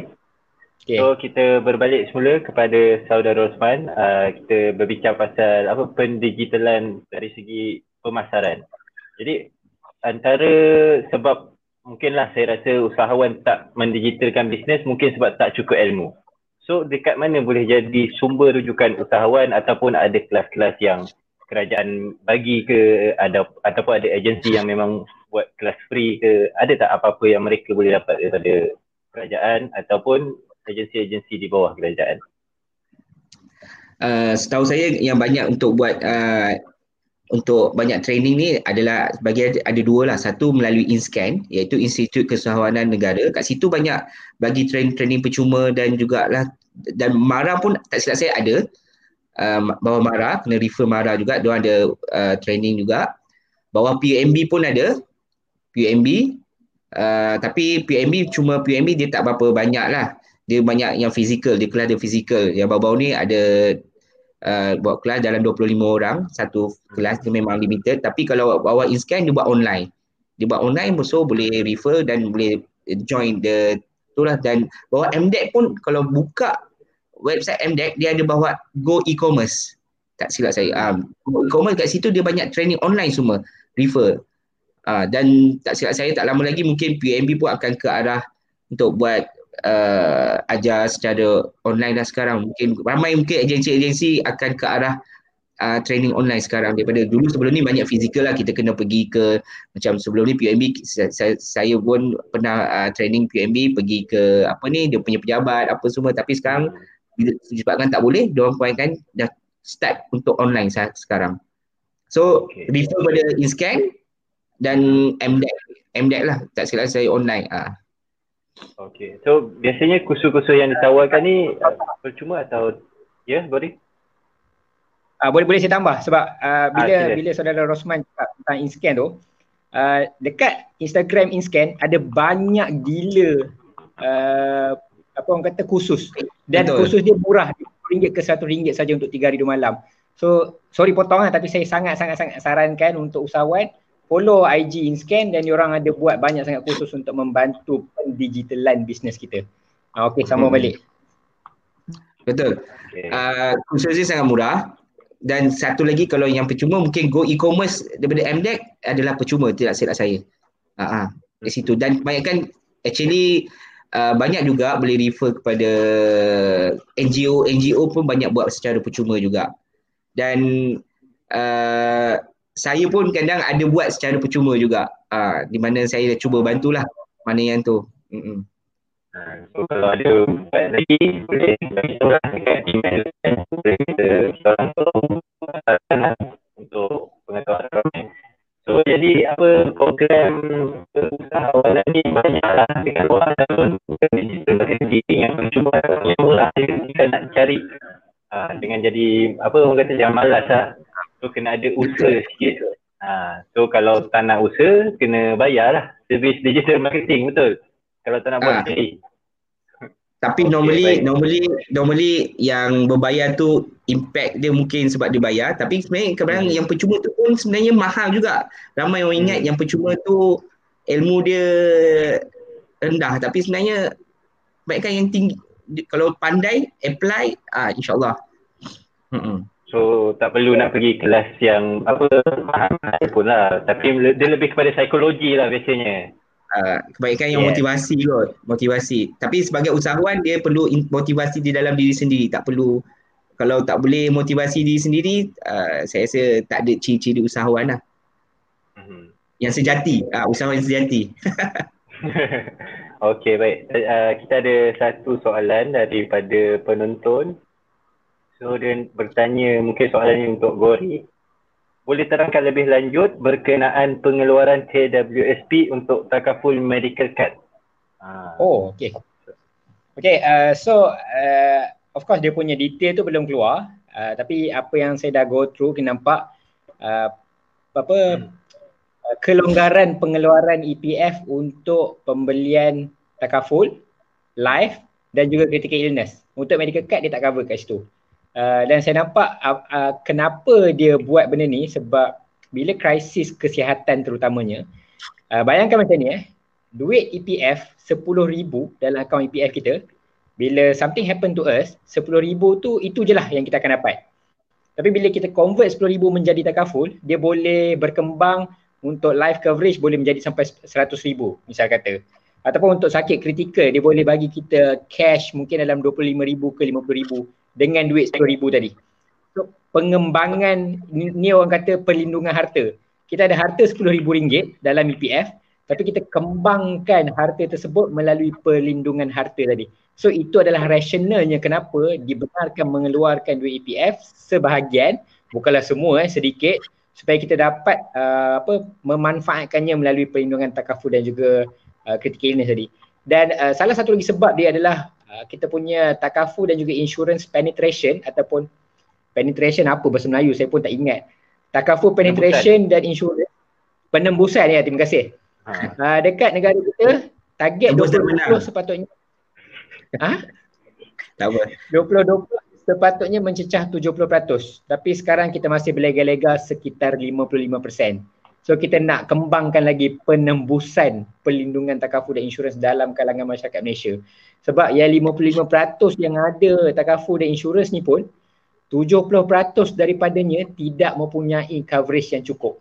Okay. So kita berbalik semula kepada saudara Osman. Uh, kita berbincang pasal apa pendigitalan dari segi pemasaran. Jadi antara sebab mungkinlah saya rasa usahawan tak mendigitalkan bisnes mungkin sebab tak cukup ilmu. So dekat mana boleh jadi sumber rujukan usahawan ataupun ada kelas-kelas yang kerajaan bagi ke ada ataupun ada agensi yang memang buat kelas free ke ada tak apa-apa yang mereka boleh dapat daripada kerajaan ataupun agensi-agensi di bawah kerajaan? Uh, setahu saya yang banyak untuk buat uh, untuk banyak training ni adalah bagi ada, ada dua lah. Satu melalui InScan iaitu Institut Kesahawanan Negara. Kat situ banyak bagi training training percuma dan juga lah dan Mara pun tak silap saya ada um, bawah Mara kena refer Mara juga. Dia ada uh, training juga. Bawah PUMB pun ada. PUMB uh, tapi PUMB cuma PUMB dia tak berapa banyak lah. Dia banyak yang fizikal dia kelas dia fizikal yang bawah-bawah ni ada uh, buat kelas dalam 25 orang. Satu kelas dia memang limited. Tapi kalau bawa inscan dia buat online. Dia buat online so boleh refer dan boleh join the itulah dan bawa MDEC pun kalau buka website MDEC dia ada bawa go e-commerce tak silap saya. Um, go e-commerce kat situ dia banyak training online semua refer. Uh, dan tak silap saya tak lama lagi mungkin PMB pun akan ke arah untuk buat uh, ajar secara online dah sekarang. Mungkin ramai mungkin agensi-agensi akan ke arah uh, training online sekarang. Daripada dulu sebelum ni banyak fizikal lah. Kita kena pergi ke macam sebelum ni PMB saya, saya pun pernah uh, training PMB pergi ke apa ni dia punya pejabat apa semua. Tapi sekarang disebabkan tak boleh dia orang dah start untuk online sekarang so okay. refer pada InScan dan MDEC MDEC lah tak silap saya online ah. Okay, so biasanya kursus-kursus yang ditawarkan ni uh, percuma atau ya, yeah, boleh? Uh, boleh boleh saya tambah sebab uh, bila ah, bila saudara Rosman cakap tentang InScan tu uh, dekat Instagram InScan ada banyak gila uh, apa orang kata khusus dan Betul. khusus dia murah RM1 ke RM100 saja untuk 3 hari 2 malam. So sorry potong lah tapi saya sangat sangat sangat sarankan untuk usahawan follow IG InScan dan diorang ada buat banyak sangat kursus untuk membantu pendigitalan bisnes kita. Uh, Okey, sambung hmm. balik. Betul. Okay. Uh, kursus ni sangat murah dan satu lagi kalau yang percuma mungkin go e-commerce daripada MDEC adalah percuma tidak silap saya. Ha uh, uh, di situ dan kebanyakan actually uh, banyak juga boleh refer kepada NGO NGO pun banyak buat secara percuma juga. Dan uh, saya pun kadang ada buat secara percuma juga. Uh, di mana saya cuba bantulah mana yang tu. Mm So, kalau ada buat lagi boleh bagi orang dekat email boleh kita seorang tu untuk pengetahuan So jadi apa program usahawan ni banyaklah dengan orang ataupun digital marketing yang percuma yang murah kita nak cari uh, dengan jadi apa orang kata jangan malas lah So kena ada usaha sikit. Ha, so kalau tak nak usaha, kena bayar lah. Servis digital marketing betul. Kalau tak nak buat ha. Tapi okay, normally baik. normally normally yang berbayar tu impact dia mungkin sebab dia bayar tapi sebenarnya kadang hmm. yang percuma tu pun sebenarnya mahal juga. Ramai orang ingat hmm. yang percuma tu ilmu dia rendah tapi sebenarnya baikkan yang tinggi kalau pandai apply ah insyaallah. Hmm. So tak perlu nak pergi kelas yang apa mahal pun lah Tapi dia lebih kepada psikologi lah biasanya Uh, kebanyakan yang yeah. motivasi kot, motivasi. Tapi sebagai usahawan dia perlu motivasi di dalam diri sendiri, tak perlu kalau tak boleh motivasi diri sendiri, uh, saya rasa tak ada ciri-ciri usahawan lah. Mm-hmm. Yang sejati, uh, usahawan yang sejati. Okey baik. Uh, kita ada satu soalan daripada penonton. So dia bertanya mungkin soalannya untuk Gori. Boleh terangkan lebih lanjut berkenaan pengeluaran KWSP untuk takaful medical card? Uh. Oh okey. Okay, uh, so uh, of course dia punya detail tu belum keluar uh, tapi apa yang saya dah go through kita nampak uh, apa hmm. kelonggaran pengeluaran EPF untuk pembelian takaful life dan juga critical illness untuk medical card dia tak cover kat situ uh, dan saya nampak uh, uh, kenapa dia buat benda ni sebab bila krisis kesihatan terutamanya uh, bayangkan macam ni eh duit EPF 10,000 dalam akaun EPF kita bila something happen to us, 10,000 tu itu je lah yang kita akan dapat. Tapi bila kita convert 10,000 menjadi takaful, dia boleh berkembang untuk life coverage boleh menjadi sampai 100,000 misal kata. Ataupun untuk sakit kritikal, dia boleh bagi kita cash mungkin dalam 25,000 ke 50,000 dengan duit 10,000 tadi. So, pengembangan ni, ni orang kata perlindungan harta. Kita ada harta RM10,000 dalam EPF tapi kita kembangkan harta tersebut melalui perlindungan harta tadi. So itu adalah rasionalnya kenapa dibenarkan mengeluarkan duit EPF sebahagian, bukanlah semua eh, sedikit supaya kita dapat uh, apa memanfaatkannya melalui perlindungan takaful dan juga uh, critical illness tadi. Dan uh, salah satu lagi sebab dia adalah uh, kita punya takaful dan juga insurance penetration ataupun penetration apa bahasa Melayu saya pun tak ingat. Takaful penetration dan insurance penembusan ya terima kasih. Ha. Uh, dekat negara kita target 2020 sepatutnya Ha? Tak apa. 2020 sepatutnya mencecah 70%. Tapi sekarang kita masih berlega-lega sekitar 55%. So kita nak kembangkan lagi penembusan perlindungan takaful dan insurans dalam kalangan masyarakat Malaysia. Sebab yang 55% yang ada takaful dan insurans ni pun 70% daripadanya tidak mempunyai coverage yang cukup.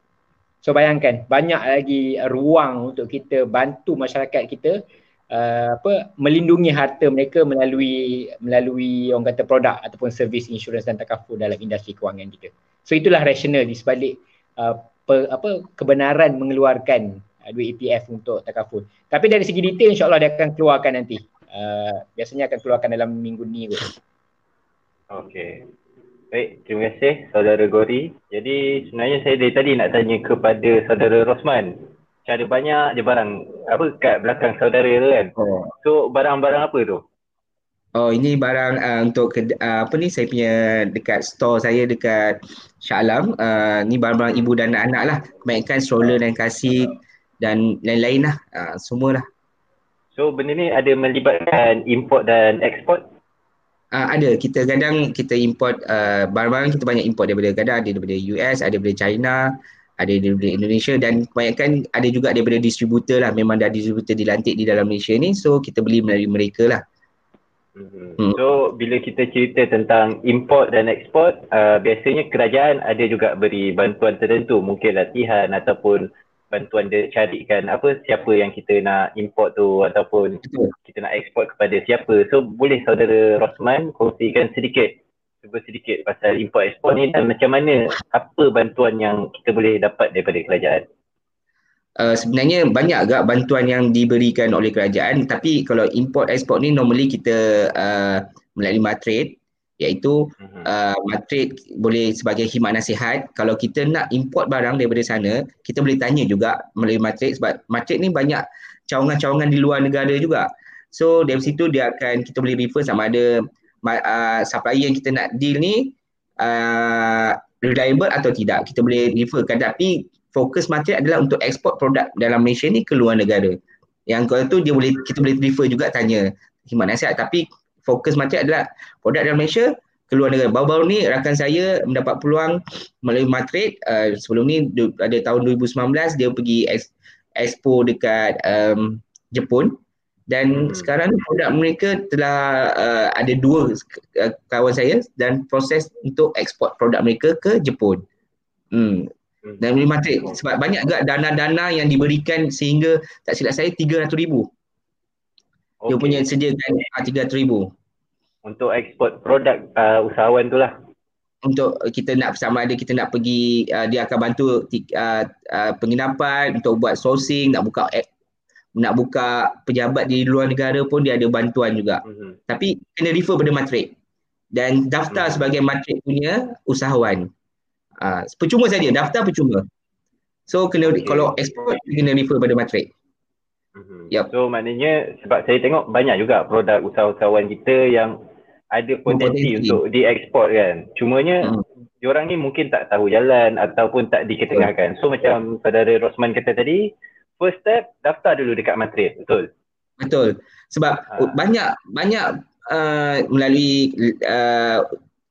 So bayangkan banyak lagi ruang untuk kita bantu masyarakat kita uh, apa melindungi harta mereka melalui melalui orang kata produk ataupun servis insurans dan takaful dalam industri kewangan kita. So itulah rasional di sebalik uh, pe, apa kebenaran mengeluarkan uh, duit EPF untuk takaful. Tapi dari segi detail insya-Allah dia akan keluarkan nanti. Uh, biasanya akan keluarkan dalam minggu ni kot. Okey. Baik, terima kasih saudara Gori. Jadi sebenarnya saya dari tadi nak tanya kepada saudara Rosman ada banyak je barang apa kat belakang saudara tu kan. Oh. So barang-barang apa tu? Oh ini barang uh, untuk ke, uh, apa ni saya punya dekat store saya dekat Shah Alam. Uh, ni barang-barang ibu dan anak lah. Kebanyakan stroller dan kasih dan lain-lain lah. Uh, semua lah. So benda ni ada melibatkan import dan eksport? Uh, ada. Kita kadang kita import uh, barang-barang kita banyak import daripada kadang ada daripada US, ada daripada China, ada daripada Indonesia dan kebanyakan ada juga daripada distributor lah memang dah distributor dilantik di dalam Malaysia ni so kita beli melalui mereka lah hmm. hmm. so bila kita cerita tentang import dan ekspor uh, biasanya kerajaan ada juga beri bantuan tertentu mungkin latihan ataupun bantuan dia carikan apa siapa yang kita nak import tu ataupun Betul. kita nak ekspor kepada siapa so boleh saudara Rosman kongsikan sedikit cuba sedikit pasal import export ni dan macam mana apa bantuan yang kita boleh dapat daripada kerajaan? Uh, sebenarnya banyak agak bantuan yang diberikan oleh kerajaan. Tapi kalau import export ni normally kita uh, melalui matrade iaitu mhm. uh, matrade boleh sebagai khidmat nasihat. Kalau kita nak import barang daripada sana kita boleh tanya juga melalui matrade sebab matrade ni banyak cawangan-cawangan di luar negara juga. So dari situ dia akan kita boleh refer sama ada uh, supplier yang kita nak deal ni uh, reliable atau tidak. Kita boleh referkan tapi fokus material adalah untuk ekspor produk dalam Malaysia ni ke luar negara yang kalau tu dia boleh kita boleh refer juga tanya khidmat nasihat tapi fokus material adalah produk dalam Malaysia ke luar negara. Baru-baru ni rakan saya mendapat peluang melalui Matrade uh, sebelum ni ada tahun 2019 dia pergi expo dekat um, Jepun dan hmm. sekarang produk mereka telah uh, ada dua kawan saya dan proses untuk ekspor produk mereka ke Jepun. Hmm. Hmm. Dan beli matrik sebab banyak juga dana-dana yang diberikan sehingga tak silap saya 300 ribu. Okay. Dia punya sediakan uh, 300 ribu. Untuk ekspor produk uh, usahawan tu lah. Untuk kita nak sama ada kita nak pergi, uh, dia akan bantu uh, uh, penginapan untuk buat sourcing, nak buka nak buka pejabat di luar negara pun dia ada bantuan juga. Mm-hmm. Tapi kena refer pada matrik. Dan daftar mm-hmm. sebagai matrik punya usahawan. Uh, percuma saja, daftar percuma. So kena okay. kalau export kena refer pada matrik. Mm-hmm. Yep. So maknanya sebab saya tengok banyak juga produk usahawan kita yang ada potensi, untuk diekspor kan. Cumanya mm. diorang ni mungkin tak tahu jalan ataupun tak diketengahkan. So macam saudara Rosman kata tadi, first step daftar dulu dekat matrik, betul? Betul. Sebab uh. banyak banyak uh, melalui uh,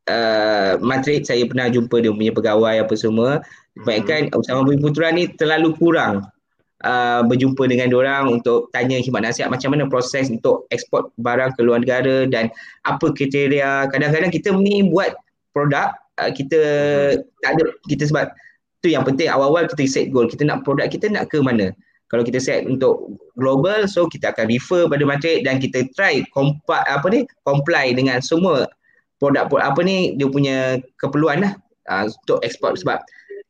uh, matrik saya pernah jumpa dia punya pegawai apa semua kebanyakan hmm. Usama Bumi Putra ni terlalu kurang uh, berjumpa dengan orang untuk tanya khidmat nasihat macam mana proses untuk ekspor barang ke luar negara dan apa kriteria kadang-kadang kita ni buat produk uh, kita hmm. tak ada kita sebab tu yang penting awal-awal kita set goal kita nak produk kita nak ke mana kalau kita set untuk global so kita akan refer pada matrik dan kita try kompak apa ni comply dengan semua produk apa ni dia punya keperluan lah uh, untuk ekspor sebab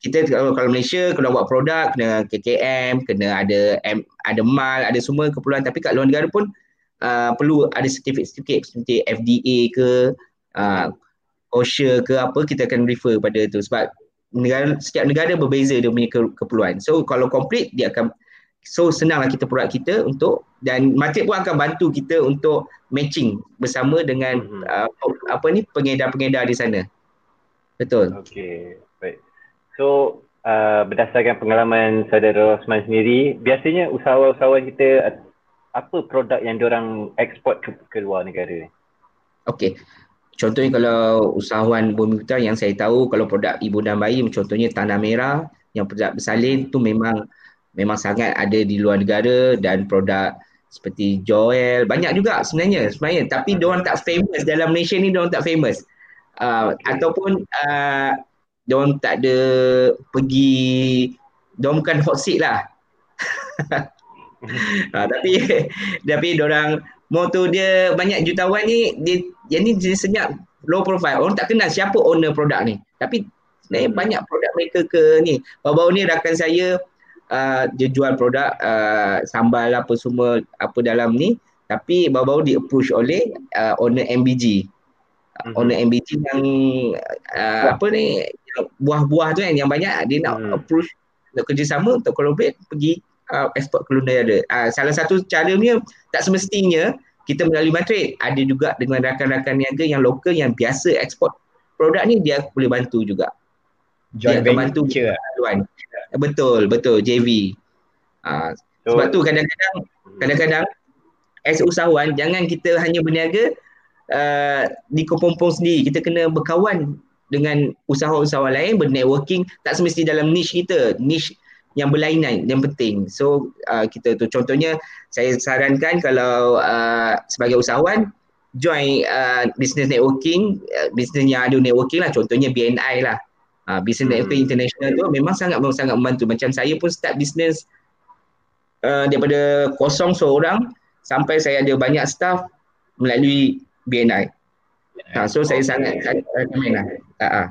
kita kalau, kalau Malaysia kalau buat produk kena KKM kena ada M, ada mal ada semua keperluan. Tapi kat luar negara pun uh, perlu ada sertifikat seperti FDA ke uh, OSHA ke apa kita akan refer pada tu. Sebab negara setiap negara berbeza dia punya ke, keperluan. So kalau complete dia akan So senanglah kita produk kita untuk dan Matic pun akan bantu kita untuk matching bersama dengan mm-hmm. uh, apa ni pengedar-pengedar di sana. Betul. Okey, baik. So uh, berdasarkan pengalaman saudara Rosman sendiri, biasanya usahawan-usahawan kita apa produk yang diorang ekspor ke, ke luar negara? Okey. Contohnya kalau usahawan bumi putra yang saya tahu kalau produk ibu dan bayi contohnya tanah merah yang produk bersalin tu memang memang sangat ada di luar negara dan produk seperti Joel. Banyak juga sebenarnya sebenarnya. Tapi dia orang tak famous. Dalam Malaysia ni dia orang tak famous. Uh, ataupun uh, dia orang tak ada pergi dia bukan hot seat lah. Uh, tapi tapi dia orang motor dia banyak jutawan ni dia yang ni jenis senyap low profile. Orang tak kenal siapa owner produk ni. Tapi sebenarnya hmm. banyak produk mereka ke ni. Baru-baru ni rakan saya uh, dia jual produk uh, sambal apa semua apa dalam ni. Tapi baru-baru di approach oleh uh, owner MBG mm-hmm. owner MBG yang uh, apa ni buah-buah tu kan yang banyak dia nak mm. approach nak kerjasama untuk collaborate pergi uh, export ke luar negara. Uh, salah satu cara ni tak semestinya kita melalui matrik ada juga dengan rakan-rakan niaga yang lokal yang biasa ekspor produk ni dia boleh bantu juga joint venture tuan Betul, betul JV. Uh, so, sebab tu kadang-kadang kadang-kadang as usahawan jangan kita hanya berniaga uh, di kepompong sendiri. Kita kena berkawan dengan usahawan-usahawan lain, bernetworking tak semesti dalam niche kita. Niche yang berlainan yang penting. So uh, kita tu contohnya saya sarankan kalau uh, sebagai usahawan join uh, business networking, uh, business yang ada networking lah contohnya BNI lah. Uh, business hmm. network international tu memang sangat sangat membantu. Macam saya pun start business uh, daripada kosong seorang sampai saya ada banyak staff melalui BNI. Ha, so okay. saya sangat recommend lah. Ha, ha.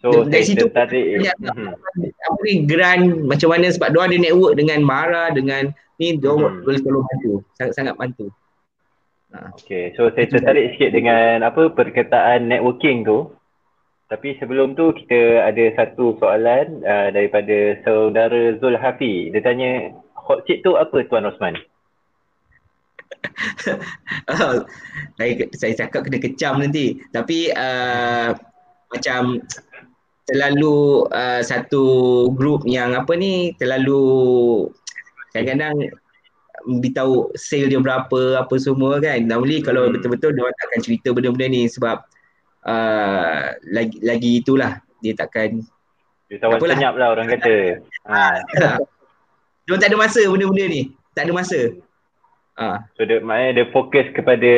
So dari situ tadi banyak hmm. apa ni grant macam mana sebab dia ada network dengan Mara dengan ni dia hmm. boleh tolong bantu. Sangat sangat bantu. Ha. Okay, so saya tertarik sikit dengan apa perkataan networking tu. Tapi sebelum tu kita ada satu soalan uh, daripada saudara Zul Hafi. Dia tanya hot seat tu apa Tuan Osman? oh, saya, saya cakap kena kecam nanti. Tapi uh, macam terlalu uh, satu grup yang apa ni terlalu kadang-kadang beritahu sale dia berapa apa semua kan. Normally kalau hmm. betul-betul dia akan cerita benda-benda ni sebab uh, lagi lagi itulah dia takkan dia tawan senyap lah orang kata. ha. dia tak ada masa benda-benda ni. Tak ada masa. Ha. So dia maknanya dia fokus kepada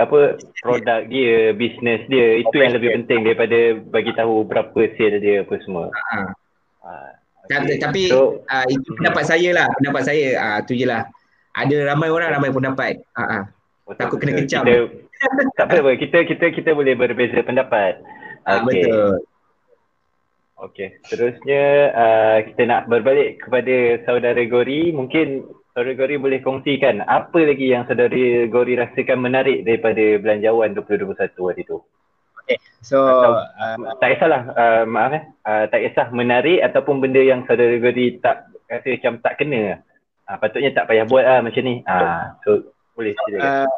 apa produk dia, bisnes dia. Itu yang lebih penting daripada bagi tahu berapa sale dia apa semua. Ha. Uh, okay. Tapi so, uh, itu pendapat saya lah, pendapat saya. Uh, tu je lah. Ada ramai orang ramai pendapat. Uh, uh. Takut kena kecam. Kita, tak apa, kita kita kita boleh berbeza pendapat. Okay. Betul. Okey, seterusnya uh, kita nak berbalik kepada saudara Gori. Mungkin saudara Gori boleh kongsikan apa lagi yang saudara Gori rasakan menarik daripada belanjawan 2021 hari itu. Okey, so Atau, uh, tak kisahlah, uh, maaf eh. Uh, tak kisah menarik ataupun benda yang saudara Gori tak rasa macam tak kena. Uh, patutnya tak payah buat lah macam ni. Uh, so boleh silakan. Uh,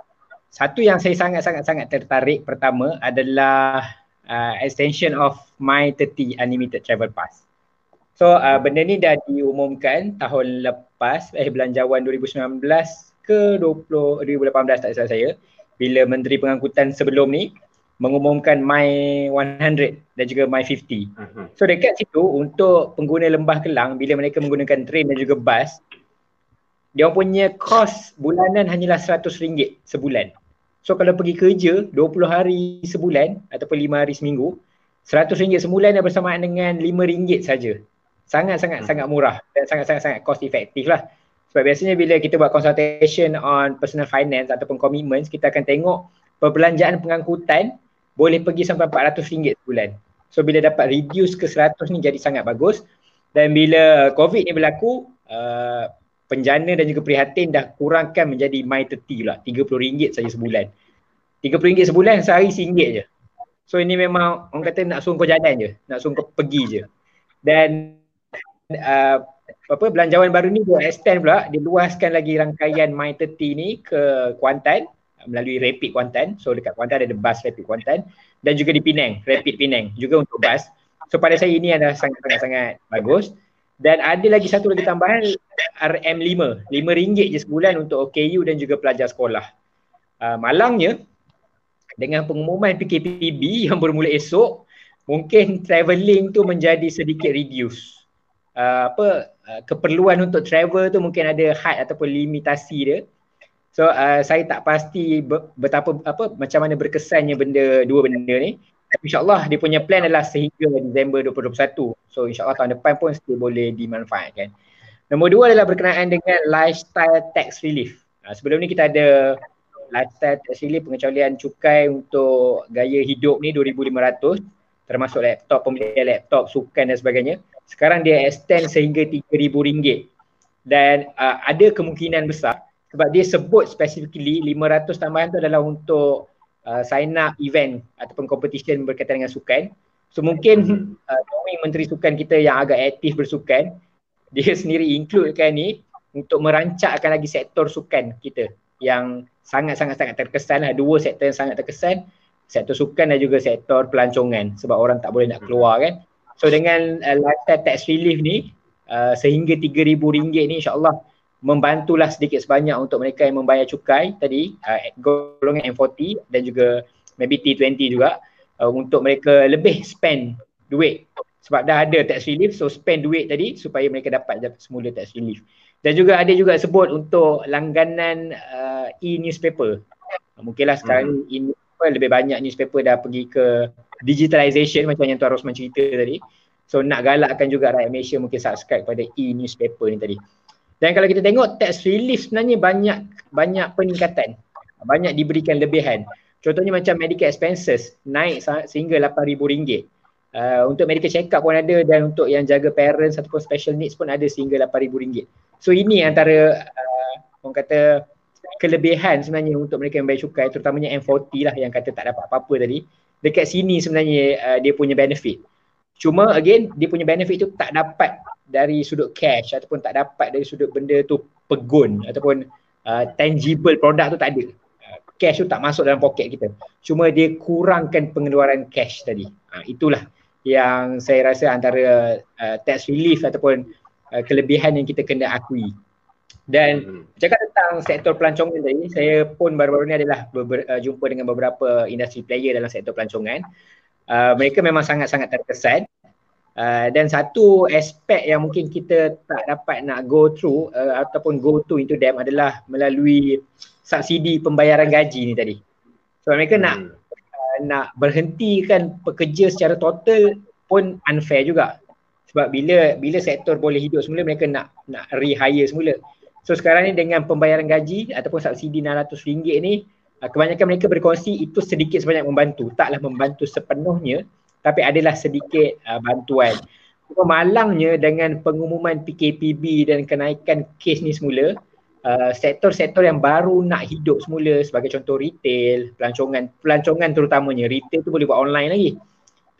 satu yang saya sangat-sangat-sangat tertarik pertama adalah uh, extension of My 30 Unlimited Travel Pass. So uh, benda ni dah diumumkan tahun lepas eh belanjawan 2019 ke 20 2018 tak salah saya bila Menteri Pengangkutan sebelum ni mengumumkan My 100 dan juga My 50. Mhm. So dekat situ untuk pengguna Lembah Kelang bila mereka menggunakan train dan juga bus dia punya kos bulanan hanyalah RM100 sebulan. So kalau pergi kerja 20 hari sebulan ataupun 5 hari seminggu, RM100 sebulan dah bersamaan dengan RM5 saja. Sangat-sangat hmm. sangat murah dan sangat-sangat sangat cost effective lah. Sebab biasanya bila kita buat consultation on personal finance ataupun commitments, kita akan tengok perbelanjaan pengangkutan boleh pergi sampai RM400 sebulan. So bila dapat reduce ke 100 ni jadi sangat bagus. Dan bila COVID ni berlaku, uh, penjana dan juga prihatin dah kurangkan menjadi my 30 lah RM30 saja sebulan. RM30 sebulan sehari RM1 je. So ini memang orang kata nak suruh kau jalan je. Nak suruh kau pergi je. Dan uh, apa belanjawan baru ni dia extend pula. Dia luaskan lagi rangkaian my 30 ni ke Kuantan melalui Rapid Kuantan. So dekat Kuantan ada bus Rapid Kuantan. Dan juga di Penang Rapid Penang juga untuk bus so pada saya ini adalah sangat-sangat bagus dan ada lagi satu lagi tambahan RM5, RM5 je sebulan untuk OKU dan juga pelajar sekolah. Uh, malangnya dengan pengumuman PKPB yang bermula esok, mungkin travelling tu menjadi sedikit reduce. Uh, apa uh, keperluan untuk travel tu mungkin ada had ataupun limitasi dia. So uh, saya tak pasti betapa apa macam mana berkesannya benda dua benda ni. InsyaAllah dia punya plan adalah sehingga Disember 2021. So insyaAllah tahun depan pun still boleh dimanfaatkan. Nombor dua adalah berkenaan dengan lifestyle tax relief. Ha, sebelum ni kita ada lifestyle tax relief pengecualian cukai untuk gaya hidup ni 2,500 termasuk laptop, pembelian laptop, sukan dan sebagainya. Sekarang dia extend sehingga RM3,000 dan uh, ada kemungkinan besar sebab dia sebut specifically 500 tambahan tu adalah untuk uh, sign up event ataupun competition berkaitan dengan sukan. So mungkin hmm. uh, menteri sukan kita yang agak aktif bersukan, dia sendiri includekan ni untuk merancakkan lagi sektor sukan kita yang sangat-sangat-sangat terkesan lah. Dua sektor yang sangat terkesan, sektor sukan dan juga sektor pelancongan sebab orang tak boleh nak hmm. keluar kan. So dengan uh, lifestyle tax relief ni uh, sehingga RM3,000 ni insyaAllah membantulah sedikit sebanyak untuk mereka yang membayar cukai tadi uh, golongan M40 dan juga maybe T20 juga uh, untuk mereka lebih spend duit. Sebab dah ada tax relief so spend duit tadi supaya mereka dapat semula tax relief. Dan juga ada juga sebut untuk langganan uh, e-newspaper. Mungkinlah sekarang hmm. e-newspaper lebih banyak newspaper dah pergi ke digitalization macam yang Tuan Rosman cerita tadi. So nak galakkan juga rakyat Malaysia mungkin subscribe pada e-newspaper ni tadi dan kalau kita tengok tax relief sebenarnya banyak banyak peningkatan. Banyak diberikan lebihan. Contohnya macam medical expenses naik sehingga RM8,000. Uh, untuk medical check up pun ada dan untuk yang jaga parents ataupun special needs pun ada sehingga RM8,000. So ini antara uh, orang kata kelebihan sebenarnya untuk mereka yang bayar cukai terutamanya M40 lah yang kata tak dapat apa-apa tadi. Dekat sini sebenarnya uh, dia punya benefit. Cuma again dia punya benefit tu tak dapat dari sudut cash ataupun tak dapat dari sudut benda tu pegun ataupun uh, tangible produk tu tak ada. Uh, cash tu tak masuk dalam poket kita. Cuma dia kurangkan pengeluaran cash tadi. Uh, itulah yang saya rasa antara uh, tax relief ataupun uh, kelebihan yang kita kena akui. Dan hmm. cakap tentang sektor pelancongan tadi, saya pun baru-baru ni adalah ber- uh, jumpa dengan beberapa industri player dalam sektor pelancongan. Uh, mereka memang sangat-sangat terkesan Uh, dan satu aspek yang mungkin kita tak dapat nak go through uh, ataupun go to into them adalah melalui subsidi pembayaran gaji ni tadi. So mereka hmm. nak uh, nak berhentikan pekerja secara total pun unfair juga. Sebab bila bila sektor boleh hidup semula mereka nak nak rehire semula. So sekarang ni dengan pembayaran gaji ataupun subsidi RM600 ni uh, kebanyakan mereka berkongsi itu sedikit sebanyak membantu. Taklah membantu sepenuhnya tapi adalah sedikit uh, bantuan. Cuma malangnya dengan pengumuman PKPB dan kenaikan kes ni semula uh, sektor-sektor yang baru nak hidup semula sebagai contoh retail, pelancongan, pelancongan terutamanya retail tu boleh buat online lagi.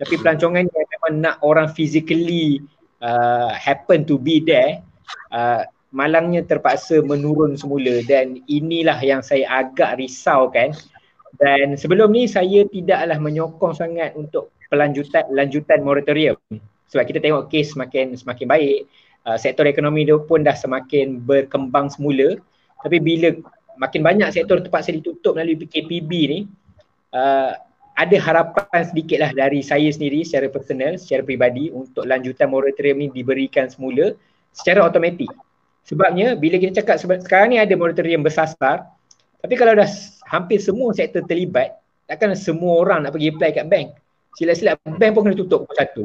Tapi pelancongan yang memang nak orang physically uh, happen to be there uh, malangnya terpaksa menurun semula dan inilah yang saya agak risau kan dan sebelum ni saya tidaklah menyokong sangat untuk pelanjutan lanjutan moratorium sebab kita tengok kes semakin semakin baik uh, sektor ekonomi dia pun dah semakin berkembang semula tapi bila makin banyak sektor terpaksa ditutup melalui PKPB ni uh, ada harapan sedikit lah dari saya sendiri secara personal, secara peribadi untuk lanjutan moratorium ni diberikan semula secara automatik. Sebabnya bila kita cakap sekarang ni ada moratorium bersasar tapi kalau dah hampir semua sektor terlibat takkan semua orang nak pergi apply kat bank. Silap-silap bank pun kena tutup pukul satu.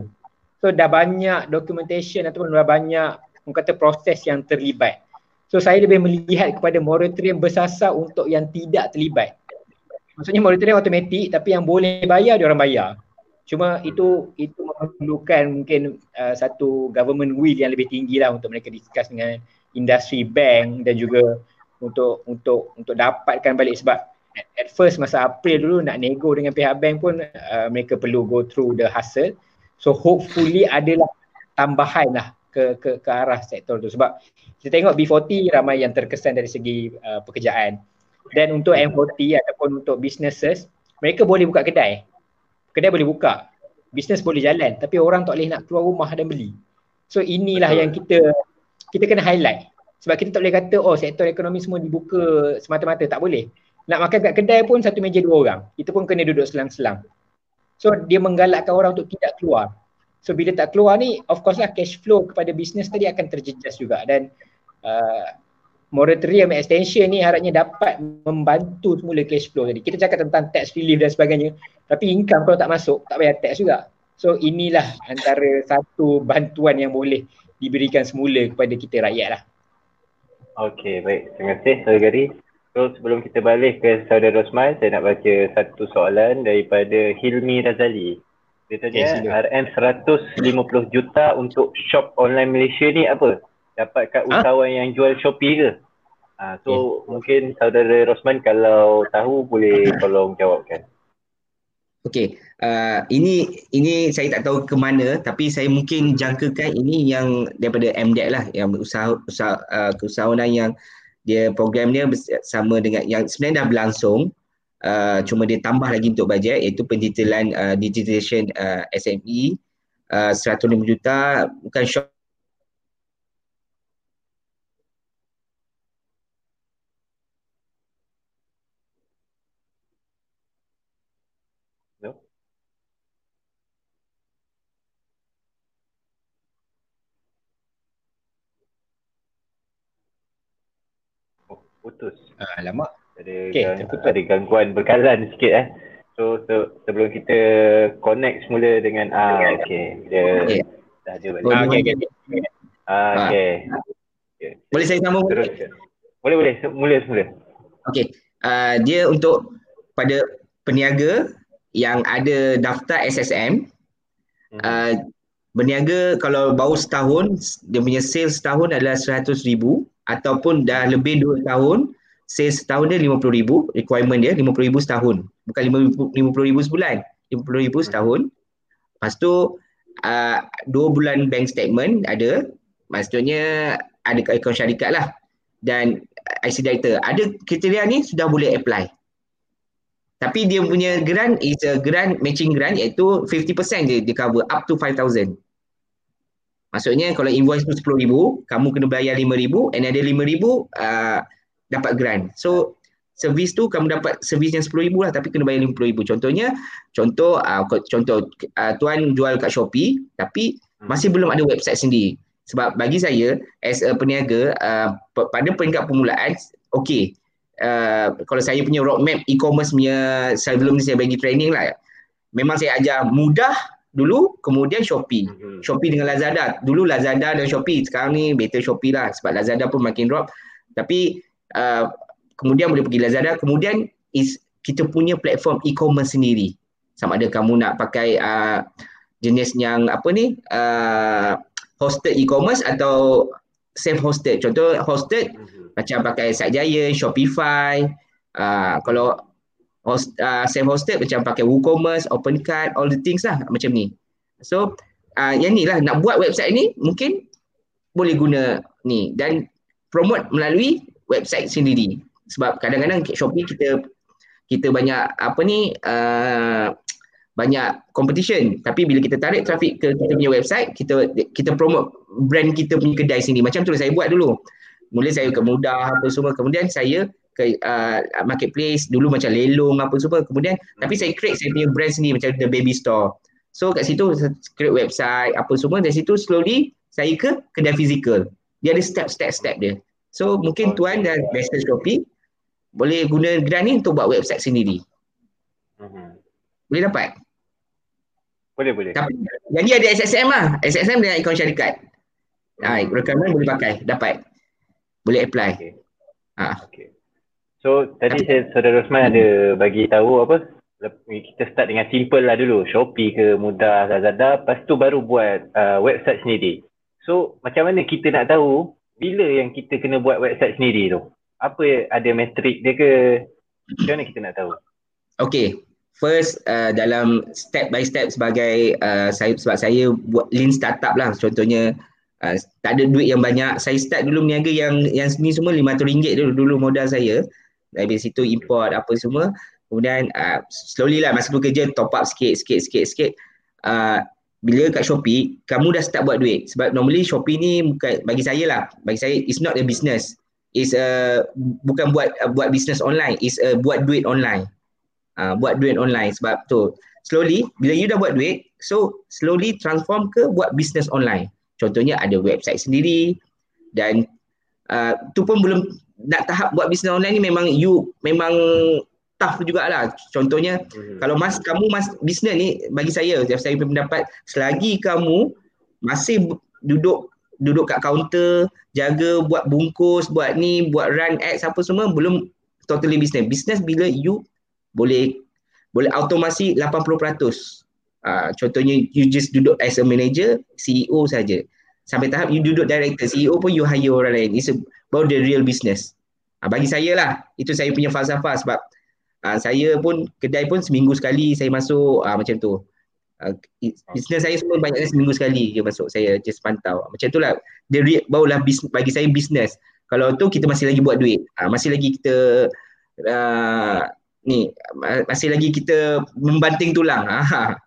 So dah banyak documentation ataupun dah banyak orang kata proses yang terlibat. So saya lebih melihat kepada moratorium bersasar untuk yang tidak terlibat. Maksudnya moratorium automatik tapi yang boleh bayar dia orang bayar. Cuma itu itu memerlukan mungkin uh, satu government will yang lebih tinggi lah untuk mereka discuss dengan industri bank dan juga untuk untuk untuk dapatkan balik sebab at, at first masa April dulu nak nego dengan pihak bank pun uh, mereka perlu go through the hustle. So hopefully adalah tambahan lah ke ke ke arah sektor tu. Sebab kita tengok B40 ramai yang terkesan dari segi uh, pekerjaan. Dan untuk M40 ataupun untuk businesses mereka boleh buka kedai. Kedai boleh buka. Bisnes boleh jalan tapi orang tak boleh nak keluar rumah dan beli. So inilah yang kita kita kena highlight. Sebab kita tak boleh kata oh sektor ekonomi semua dibuka semata-mata. Tak boleh nak makan kat kedai pun satu meja dua orang kita pun kena duduk selang-selang so dia menggalakkan orang untuk tidak keluar so bila tak keluar ni of course lah cash flow kepada bisnes tadi akan terjejas juga dan uh, moratorium extension ni harapnya dapat membantu semula cash flow tadi. Kita cakap tentang tax relief dan sebagainya tapi income kalau tak masuk tak bayar tax juga. So inilah antara satu bantuan yang boleh diberikan semula kepada kita rakyat lah. Okay baik. Terima kasih Saudara Gary. So sebelum kita balik ke Saudara Rosman saya nak baca satu soalan daripada Hilmi Razali. Dia tanya okay, RM 150 juta untuk shop online Malaysia ni apa? dapat kat ha? usahawan yang jual Shopee ke? Ha, so yeah. mungkin saudara Rosman kalau tahu boleh tolong jawabkan. Okey, uh, ini ini saya tak tahu ke mana tapi saya mungkin jangkakan ini yang daripada MDEC lah yang usaha usaha uh, keusahawanan yang dia program dia sama dengan yang sebenarnya dah berlangsung uh, cuma dia tambah lagi untuk bajet iaitu pendetailan uh, digitalization uh, SME uh, 105 juta bukan shop putus. Ah, lama. Ada, okay, gang, ada gangguan berkalan sikit eh. So se- sebelum kita connect semula dengan ah okey dia okay. dah ada balik. Ah okey okey. Ah okey. Okay. Boleh saya sambung? Terus. Boleh boleh mula semula. Okey. Uh, dia untuk pada peniaga yang ada daftar SSM hmm. uh, berniaga kalau baru setahun dia punya sales setahun adalah 100,000 ataupun dah lebih 2 tahun sales setahun dia 50 ribu requirement dia 50 ribu setahun. Bukan 50 ribu sebulan 50 ribu setahun. Lepas tu uh, 2 bulan bank statement ada. Maksudnya ada akaun syarikat lah. Dan IC director. Ada kriteria ni sudah boleh apply. Tapi dia punya grant is a grant matching grant iaitu 50% dia, dia cover up to 5,000 Maksudnya kalau invoice tu RM10,000, kamu kena bayar RM5,000 and ada RM5,000 uh, dapat grant. So servis tu kamu dapat servis yang RM10,000 lah tapi kena bayar RM50,000. Contohnya, contoh uh, contoh uh, tuan jual kat Shopee tapi hmm. masih belum ada website sendiri. Sebab bagi saya as a peniaga uh, pada peringkat permulaan, okay. Uh, kalau saya punya roadmap e-commerce punya sebelum ni saya bagi training lah. Memang saya ajar mudah dulu kemudian Shopee. Mhm. Shopee dengan Lazada. Dulu Lazada dan Shopee. Sekarang ni better Shopee lah sebab Lazada pun makin drop. Tapi uh, kemudian boleh pergi Lazada. Kemudian is kita punya platform e-commerce sendiri. Sama ada kamu nak pakai uh, jenis yang apa ni uh, hosted e-commerce atau self hosted. Contoh hosted Mhm. macam pakai Satjaya, Shopify. Uh, kalau host, uh, self hosted macam pakai WooCommerce, OpenCart, all the things lah macam ni. So uh, yang ni lah nak buat website ni mungkin boleh guna ni. Dan promote melalui website sendiri. Sebab kadang-kadang Shopee kita kita banyak apa ni uh, banyak competition. Tapi bila kita tarik traffic ke kita punya website kita kita promote brand kita punya kedai sini macam tu saya buat dulu. Mula saya ke mudah apa semua. Kemudian saya ke uh, marketplace dulu macam lelong apa semua. Kemudian tapi saya create saya punya brand sendiri macam the baby store. So kat situ saya create website apa semua. Dari situ slowly saya ke kedai physical dia ada step step step dia. So mungkin tuan dan Master Shopee boleh guna grant ni untuk buat website sendiri. Mhm. boleh dapat? Boleh boleh. tapi jadi ada SSM lah. SSM dengan akaun syarikat. Ha, rekaman boleh pakai. Dapat. Boleh apply. Okay. ha. Okay. So tadi saya saudara Rosman ada bagi tahu apa kita start dengan simple lah dulu Shopee ke Mudah Lazada lepas tu baru buat uh, website sendiri. So macam mana kita nak tahu bila yang kita kena buat website sendiri tu? Apa ada metrik dia ke? Macam mana kita nak tahu? Okay, first uh, dalam step by step sebagai uh, saya sebab saya buat lean startup lah contohnya uh, tak ada duit yang banyak saya start dulu meniaga yang yang ni semua RM500 dulu dulu modal saya dari situ import apa semua. Kemudian uh, slowly lah masa bekerja top up sikit sikit sikit sikit. Uh, bila kat Shopee kamu dah start buat duit. Sebab normally Shopee ni bukan bagi saya lah bagi saya it's not a business. Is a bukan buat uh, buat business online. Is a buat duit online. Uh, buat duit online. Sebab tu slowly bila you dah buat duit so slowly transform ke buat business online. Contohnya ada website sendiri. Dan uh, tu pun belum nak tahap buat business online ni memang you memang tough jugalah contohnya Mhm. kalau mas kamu mas bisnes ni bagi saya saya punya pendapat selagi kamu masih duduk duduk kat kaunter jaga buat bungkus buat ni buat run ads apa semua belum totally business business bila you boleh boleh automasi 80%. Uh, contohnya you just duduk as a manager, CEO saja. Sampai tahap you duduk director, CEO pun you hire orang lain. It's about the real business. Uh, bagi saya lah, itu saya punya falsafah sebab uh, saya pun kedai pun seminggu sekali saya masuk uh, macam tu. Uh, business saya semua banyaknya seminggu sekali je masuk saya just pantau. Macam tu lah. Dia re- barulah bis, bagi saya business. Kalau tu kita masih lagi buat duit. Uh, masih lagi kita uh, ni ma- masih lagi kita membanting tulang. Ha.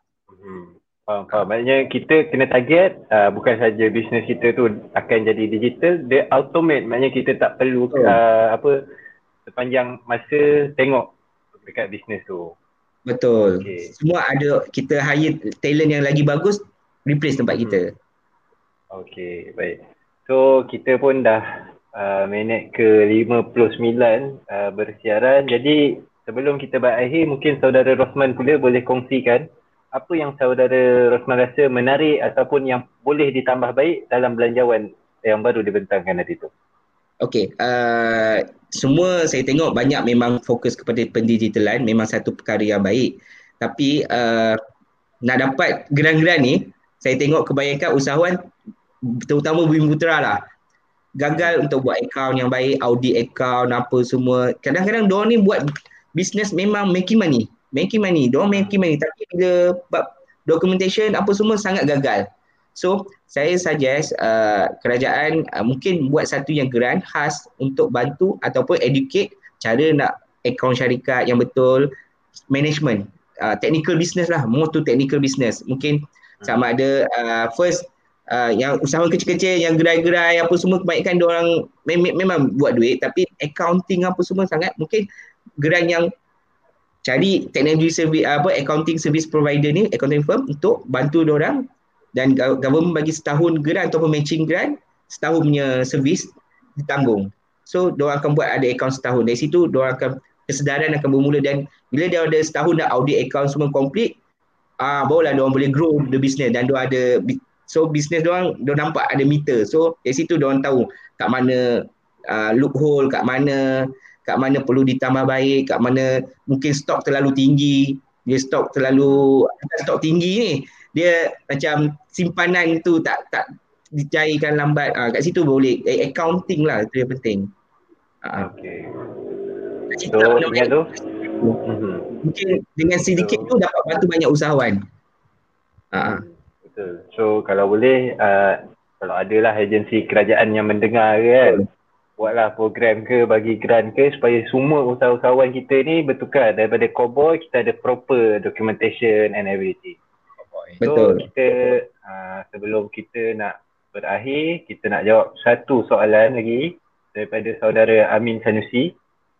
Hmm. Faham, faham. Maknanya kita kena target uh, bukan saja bisnes kita tu akan jadi digital, dia automate. Maknanya kita tak perlu Betul. uh, apa sepanjang masa tengok dekat bisnes tu. Betul. Okey. Semua ada kita hire talent yang lagi bagus replace tempat kita. Okey, baik. So kita pun dah uh, minit ke 59 uh, bersiaran. Jadi sebelum kita berakhir mungkin saudara Rosman pula boleh kongsikan apa yang saudara Rosman rasa menarik ataupun yang boleh ditambah baik dalam belanjawan yang baru dibentangkan hari tu. Okey, uh, semua saya tengok banyak memang fokus kepada pendigitalan, memang satu perkara yang baik. Tapi uh, nak dapat geran-geran ni, saya tengok kebanyakan usahawan terutama Bumi Putra lah gagal untuk buat akaun yang baik, audit akaun apa semua. Kadang-kadang diorang ni buat business memang making money, making money, diorang making money. Tapi bila bab documentation apa semua sangat gagal. So, saya suggest uh, kerajaan uh, mungkin buat satu yang grant khas untuk bantu ataupun educate cara nak akaun syarikat yang betul, management, uh, technical business lah, more to technical business. Mungkin sama ada uh, first uh, yang usahawan kecil-kecil yang gerai-gerai apa semua kebanyakan dia orang mem- memang buat duit. Tapi accounting apa semua sangat mungkin gerai yang cari teknologi service apa accounting service provider ni accounting firm untuk bantu dia orang dan gov- government bagi setahun grant ataupun matching grant setahun punya servis ditanggung. So dia akan buat ada account setahun. Dari situ dia akan kesedaran akan bermula dan bila dia ada setahun dah audit account semua complete ah barulah dia orang boleh grow the business dan dia ada so business dia orang dia nampak ada meter so dari situ dia orang tahu kat mana uh, loophole kat mana kat mana perlu ditambah baik kat mana mungkin stok terlalu tinggi. Dia stok terlalu stok tinggi ni dia macam simpanan tu tak tak dicairkan lambat. Uh, kat situ boleh eh, accounting lah itu yang penting. Uh. okay. so ingat tu? mhm. mungkin dengan sedikit so, tu dapat bantu banyak usahawan. Uh. betul. So kalau boleh uh, kalau adalah agensi kerajaan yang mendengar kan buatlah program ke bagi grant ke supaya semua usahawan kita ni bertukar daripada cowboy kita ada proper documentation and everything so Betul. kita uh, sebelum kita nak berakhir kita nak jawab satu soalan lagi daripada saudara Amin Sanusi.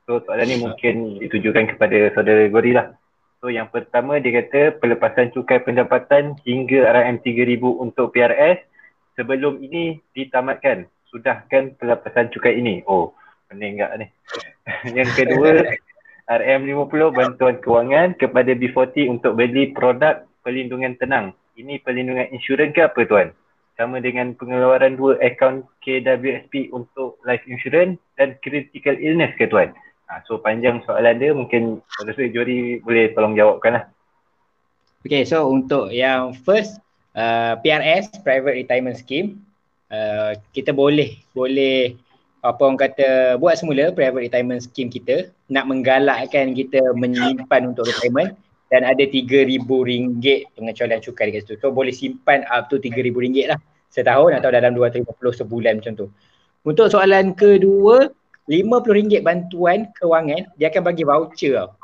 So soalan ni mungkin ditujukan kepada saudara Gori lah. So yang pertama dia kata pelepasan cukai pendapatan hingga RM3,000 untuk PRS sebelum ini ditamatkan. Sudahkan pelepasan cukai ini? Oh, pening tak ni? yang kedua RM50 bantuan kewangan kepada B40 untuk beli produk perlindungan tenang. Ini perlindungan insurans ke apa tuan? sama dengan pengeluaran dua akaun KWSP untuk life insurance dan critical illness ke tuan? Ha, so panjang soalan dia mungkin Saudara Jori boleh tolong jawabkan lah. Okay so untuk yang first uh, PRS Private Retirement Scheme uh, kita boleh boleh apa orang kata buat semula private retirement scheme kita nak menggalakkan kita menyimpan untuk retirement dan ada RM3,000 pengecualian cukai dekat situ. So boleh simpan up to RM3,000 lah setahun atau dalam 250 sebulan macam tu. Untuk soalan kedua, RM50 bantuan kewangan, dia akan bagi voucher tau.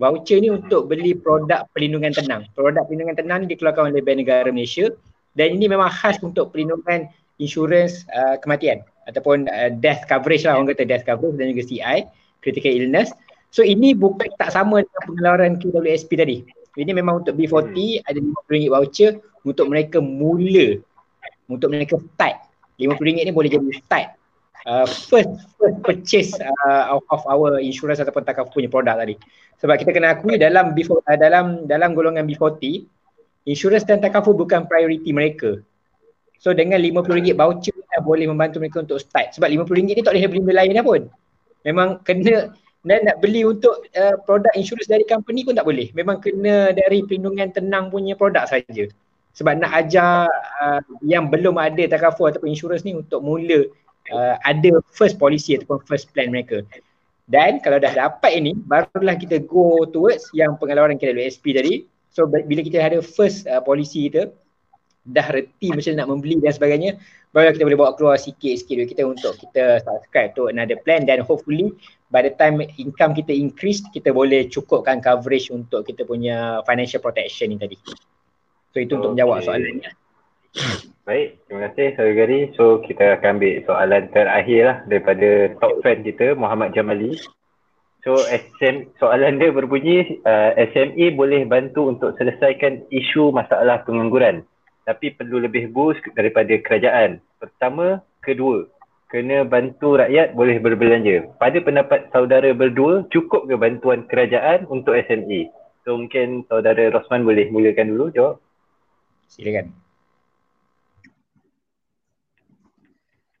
Voucher ni untuk beli produk perlindungan tenang. Produk perlindungan tenang ni dikeluarkan oleh Bank Negara Malaysia dan ini memang khas untuk perlindungan insurans uh, kematian ataupun uh, death coverage lah orang kata death coverage dan juga CI, critical illness. So ini bukan tak sama dengan pengeluaran KWSP tadi. Ini memang untuk B40 ada RM50 voucher untuk mereka mula untuk mereka start RM50 ni boleh jadi start uh, first first purchase uh, of our insurance ataupun takaf punya produk tadi sebab kita kena akui dalam B, uh, dalam dalam golongan B40 insurance dan takaful bukan priority mereka so dengan RM50 voucher dah boleh membantu mereka untuk start sebab RM50 ni tak boleh beli benda lain dah pun memang kena dan nak beli untuk uh, produk insurance dari company pun tak boleh memang kena dari perlindungan tenang punya produk saja sebab nak ajar uh, yang belum ada takaful ataupun insurance ni untuk mula uh, ada first policy ataupun first plan mereka. Dan kalau dah dapat ini barulah kita go towards yang pengeluaran KWSP tadi. So bila kita ada first uh, policy kita dah reti macam nak membeli dan sebagainya barulah kita boleh bawa keluar sikit-sikit duit kita untuk kita subscribe to another plan dan hopefully by the time income kita increase kita boleh cukupkan coverage untuk kita punya financial protection ni tadi. So itu okay. untuk menjawab soalannya. Baik, terima kasih Saudara Gary. So kita akan ambil soalan terakhir lah daripada top fan kita Muhammad Jamali. So SM, soalan dia berbunyi uh, SME boleh bantu untuk selesaikan isu masalah pengangguran tapi perlu lebih boost daripada kerajaan. Pertama, kedua, kena bantu rakyat boleh berbelanja. Pada pendapat saudara berdua, cukup ke bantuan kerajaan untuk SME? So mungkin saudara Rosman boleh mulakan dulu jawab. Silakan.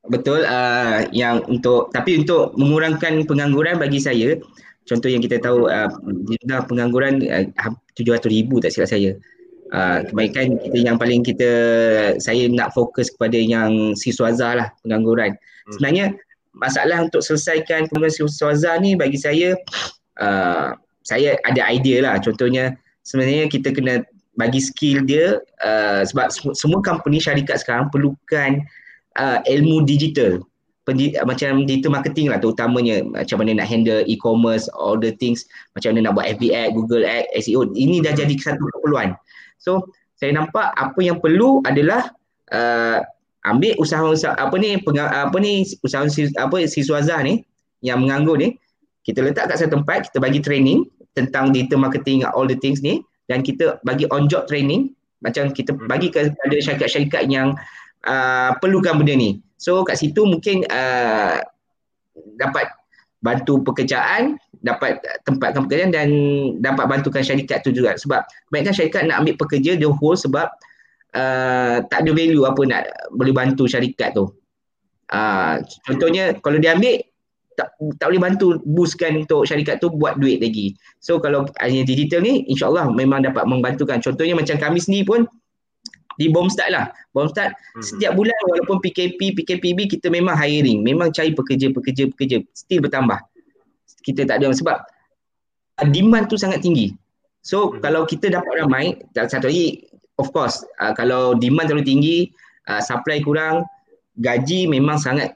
Betul uh, yang untuk tapi untuk mengurangkan pengangguran bagi saya contoh yang kita tahu uh, jumlah pengangguran uh, 700,000 tak silap saya. Uh, kebaikan kita yang paling kita saya nak fokus kepada yang siswaza lah pengangguran. Hmm. Sebenarnya masalah untuk selesaikan pengangguran siswaza ni bagi saya uh, saya ada idea lah. Contohnya sebenarnya kita kena bagi skill dia uh, sebab semua company syarikat sekarang perlukan uh, ilmu digital. Pendi, uh, macam digital marketing lah terutamanya. Macam mana nak handle e-commerce all the things. Macam mana nak buat FB ad, Google ad, SEO ini dah jadi satu keperluan so saya nampak apa yang perlu adalah uh, ambil usaha-usaha apa ni penga, apa ni usaha apa siswaza ni yang menganggur ni kita letak kat satu tempat kita bagi training tentang digital marketing all the things ni dan kita bagi on job training macam kita hmm. bagi kepada syarikat-syarikat yang uh, perlukan benda ni. So kat situ mungkin uh, dapat bantu pekerjaan dapat tempatkan pekerjaan dan dapat bantukan syarikat tu juga sebab kebanyakan syarikat nak ambil pekerja the whole sebab uh, tak ada value apa nak boleh bantu syarikat tu uh, contohnya kalau dia ambil tak, tak boleh bantu boostkan untuk syarikat tu buat duit lagi so kalau hanya digital ni insyaAllah memang dapat membantukan contohnya macam kami sendiri pun di Bomstart lah. Bomstart hmm. setiap bulan walaupun PKP, PKPB kita memang hiring. Memang cari pekerja, pekerja, pekerja. Still bertambah. Kita tak ada sebab uh, demand tu sangat tinggi. So hmm. kalau kita dapat ramai, satu lagi of course uh, kalau demand terlalu tinggi, uh, supply kurang, gaji memang sangat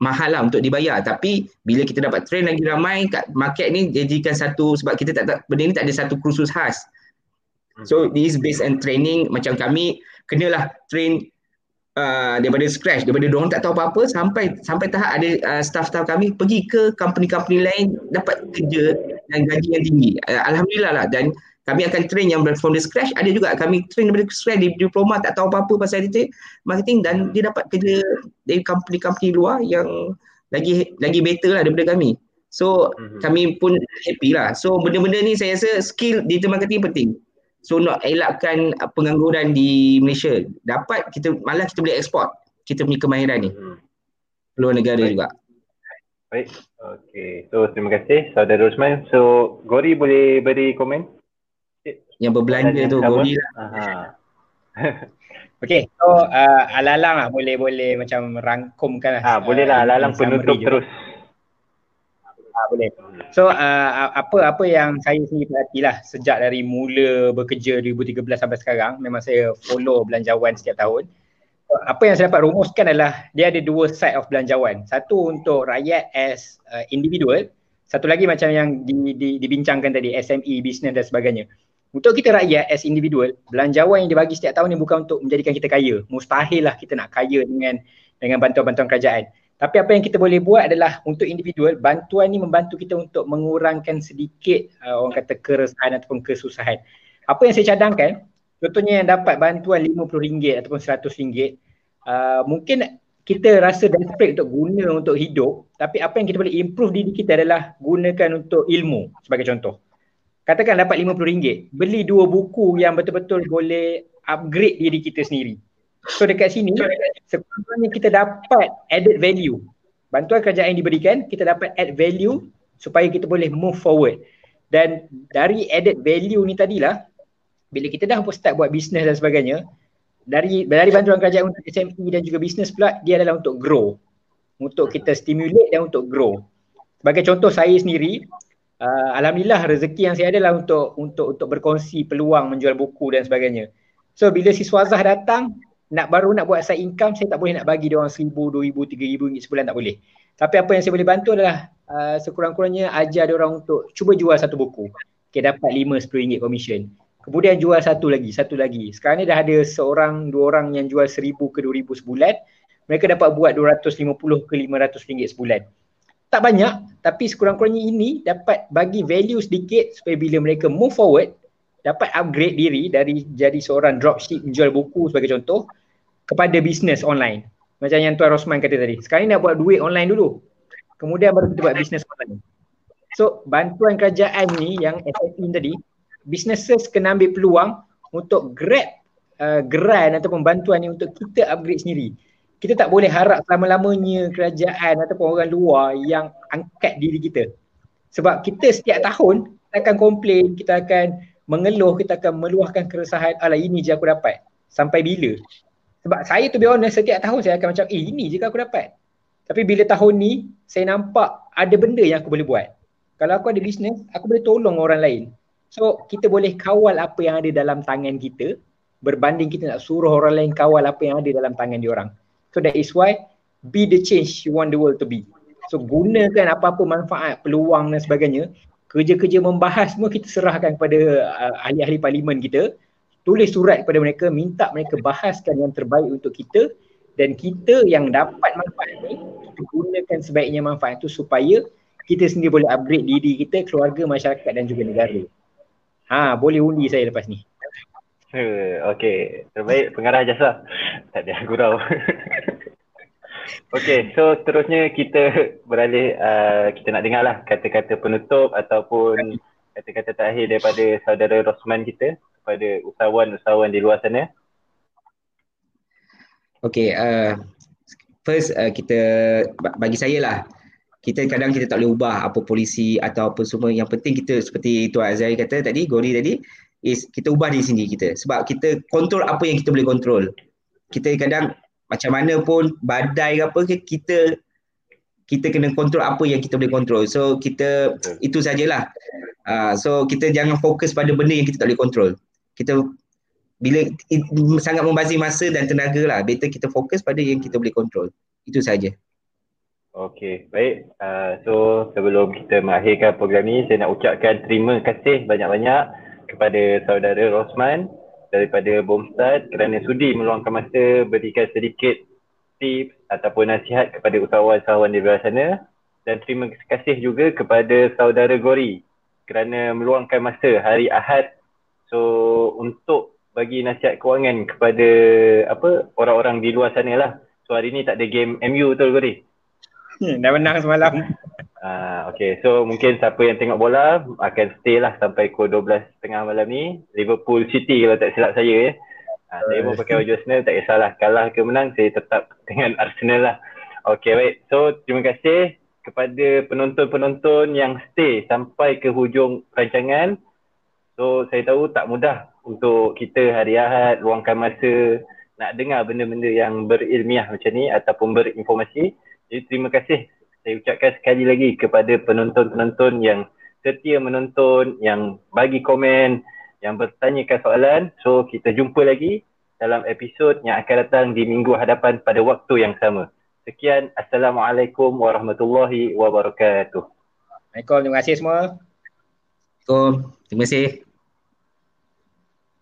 mahal lah untuk dibayar. Tapi bila kita dapat train lagi ramai kat market ni jadikan satu sebab kita tak, tak benda ni tak ada satu kursus khas. So this based on training macam kami kenalah train uh, daripada scratch daripada dia orang tak tahu apa-apa sampai sampai tahap ada uh, staff-staff kami pergi ke company-company lain dapat kerja dan gaji yang tinggi. Uh, Alhamdulillah lah dan kami akan train yang from the scratch ada juga kami train daripada scratch di diploma tak tahu apa-apa pasal itu marketing dan dia dapat kerja dari company-company luar yang lagi lagi better lah daripada kami. So mm-hmm. kami pun happy lah. So benda-benda ni saya rasa skill digital marketing penting. So nak elakkan pengangguran di Malaysia, dapat kita malah kita boleh ekspor kita punya kemahiran ni. Hmm. Luar negara Baik. juga. Baik. Okay. So terima kasih Saudara Rosman. So Gori boleh beri komen? Yang berbelanja tu Gori lah. okay. So uh, alalang lah boleh boleh macam rangkumkan lah. Ha, boleh lah alalang penutup terus. Juga boleh. So uh, apa apa yang saya sendiri perhatilah sejak dari mula bekerja 2013 sampai sekarang memang saya follow belanjawan setiap tahun. Apa yang saya dapat rumuskan adalah dia ada dua side of belanjawan. Satu untuk rakyat as uh, individual, satu lagi macam yang di, di, dibincangkan tadi SME, business dan sebagainya. Untuk kita rakyat as individual, belanjawan yang dibagi setiap tahun ni bukan untuk menjadikan kita kaya. Mustahil lah kita nak kaya dengan dengan bantuan-bantuan kerajaan. Tapi apa yang kita boleh buat adalah untuk individual, bantuan ni membantu kita untuk mengurangkan sedikit uh, orang kata keresahan ataupun kesusahan. Apa yang saya cadangkan, contohnya yang dapat bantuan RM50 ataupun RM100, uh, mungkin kita rasa desperate untuk guna untuk hidup, tapi apa yang kita boleh improve diri kita adalah gunakan untuk ilmu sebagai contoh. Katakan dapat RM50, beli dua buku yang betul-betul boleh upgrade diri kita sendiri. So dekat sini sekurang-kurangnya kita dapat added value. Bantuan kerajaan yang diberikan, kita dapat add value supaya kita boleh move forward. Dan dari added value ni tadilah bila kita dah start buat bisnes dan sebagainya, dari dari bantuan kerajaan untuk SME dan juga bisnes pula dia adalah untuk grow. Untuk kita stimulate dan untuk grow. Sebagai contoh saya sendiri, uh, alhamdulillah rezeki yang saya adalah untuk untuk untuk berkongsi peluang menjual buku dan sebagainya. So bila si Swazah datang, nak baru nak buat side income saya tak boleh nak bagi dia orang seribu, dua ribu, tiga ribu ringgit sebulan tak boleh. Tapi apa yang saya boleh bantu adalah uh, sekurang-kurangnya ajar dia orang untuk cuba jual satu buku. Okay, dapat lima, sepuluh ringgit commission. Kemudian jual satu lagi, satu lagi. Sekarang ni dah ada seorang, dua orang yang jual seribu ke dua ribu sebulan. Mereka dapat buat dua ratus lima puluh ke lima ratus ringgit sebulan. Tak banyak tapi sekurang-kurangnya ini dapat bagi value sedikit supaya bila mereka move forward dapat upgrade diri dari jadi seorang dropship menjual buku sebagai contoh kepada bisnes online. Macam yang Tuan Rosman kata tadi. Sekarang ni nak buat duit online dulu. Kemudian baru kita buat bisnes online. So bantuan kerajaan ni yang SSI tadi, businesses kena ambil peluang untuk grab uh, geran ataupun bantuan ni untuk kita upgrade sendiri. Kita tak boleh harap selama-lamanya kerajaan ataupun orang luar yang angkat diri kita. Sebab kita setiap tahun kita akan komplain, kita akan mengeluh, kita akan meluahkan keresahan, alah ini je aku dapat. Sampai bila? Sebab saya tu be honest setiap tahun saya akan macam eh ini je aku dapat. Tapi bila tahun ni saya nampak ada benda yang aku boleh buat. Kalau aku ada bisnes, aku boleh tolong orang lain. So kita boleh kawal apa yang ada dalam tangan kita berbanding kita nak suruh orang lain kawal apa yang ada dalam tangan diorang. So that is why be the change you want the world to be. So gunakan apa-apa manfaat, peluang dan sebagainya. Kerja-kerja membahas semua kita serahkan kepada uh, ahli-ahli parlimen kita tulis surat kepada mereka minta mereka bahaskan yang terbaik untuk kita dan kita yang dapat manfaat ni kita gunakan sebaiknya manfaat itu supaya kita sendiri boleh upgrade diri kita, keluarga, masyarakat dan juga negara. Ha, boleh undi saya lepas ni. Okay, terbaik pengarah jasa. Tak ada gurau. Okay, so terusnya kita beralih, uh, kita nak dengar lah kata-kata penutup ataupun kata-kata terakhir daripada saudara Rosman kita kepada usahawan-usahawan di luar sana. Okay, uh, first uh, kita bagi saya lah kita kadang kita tak boleh ubah apa polisi atau apa semua. Yang penting kita seperti Tuan Azari kata tadi Gori tadi is kita ubah diri sendiri kita. Sebab kita kontrol apa yang kita boleh kontrol kita kadang macam mana pun badai ke apa ke kita kita kena kontrol apa yang kita boleh kontrol so kita itu sajalah. Uh, so kita jangan fokus pada benda yang kita tak boleh kontrol kita bila it, sangat membazir masa dan tenaga lah better kita fokus pada yang kita boleh kontrol itu saja Okey, baik. Uh, so sebelum kita mengakhirkan program ni, saya nak ucapkan terima kasih banyak-banyak kepada saudara Rosman daripada Bomstad kerana sudi meluangkan masa berikan sedikit tips ataupun nasihat kepada usahawan-usahawan di luar sana. Dan terima kasih juga kepada saudara Gori kerana meluangkan masa hari Ahad so untuk bagi nasihat kewangan kepada apa orang-orang di luar sana lah. So hari ni tak ada game MU tu Gori. Dah menang semalam. Uh, okay, so mungkin siapa yang tengok bola akan stay lah sampai pukul 12 tengah malam ni. Liverpool City kalau tak silap saya ya. Uh, saya pun pakai baju Arsenal, tak kisahlah. Kalah ke menang, saya tetap dengan Arsenal lah. Okay, baik. So, terima kasih kepada penonton-penonton yang stay sampai ke hujung rancangan. So, saya tahu tak mudah untuk kita hari Ahad luangkan masa nak dengar benda-benda yang berilmiah macam ni ataupun berinformasi. Jadi terima kasih saya ucapkan sekali lagi kepada penonton-penonton yang setia menonton, yang bagi komen, yang bertanyakan soalan. So kita jumpa lagi dalam episod yang akan datang di minggu hadapan pada waktu yang sama. Sekian. Assalamualaikum warahmatullahi wabarakatuh. Assalamualaikum. Terima kasih semua. Assalamualaikum. Terima kasih.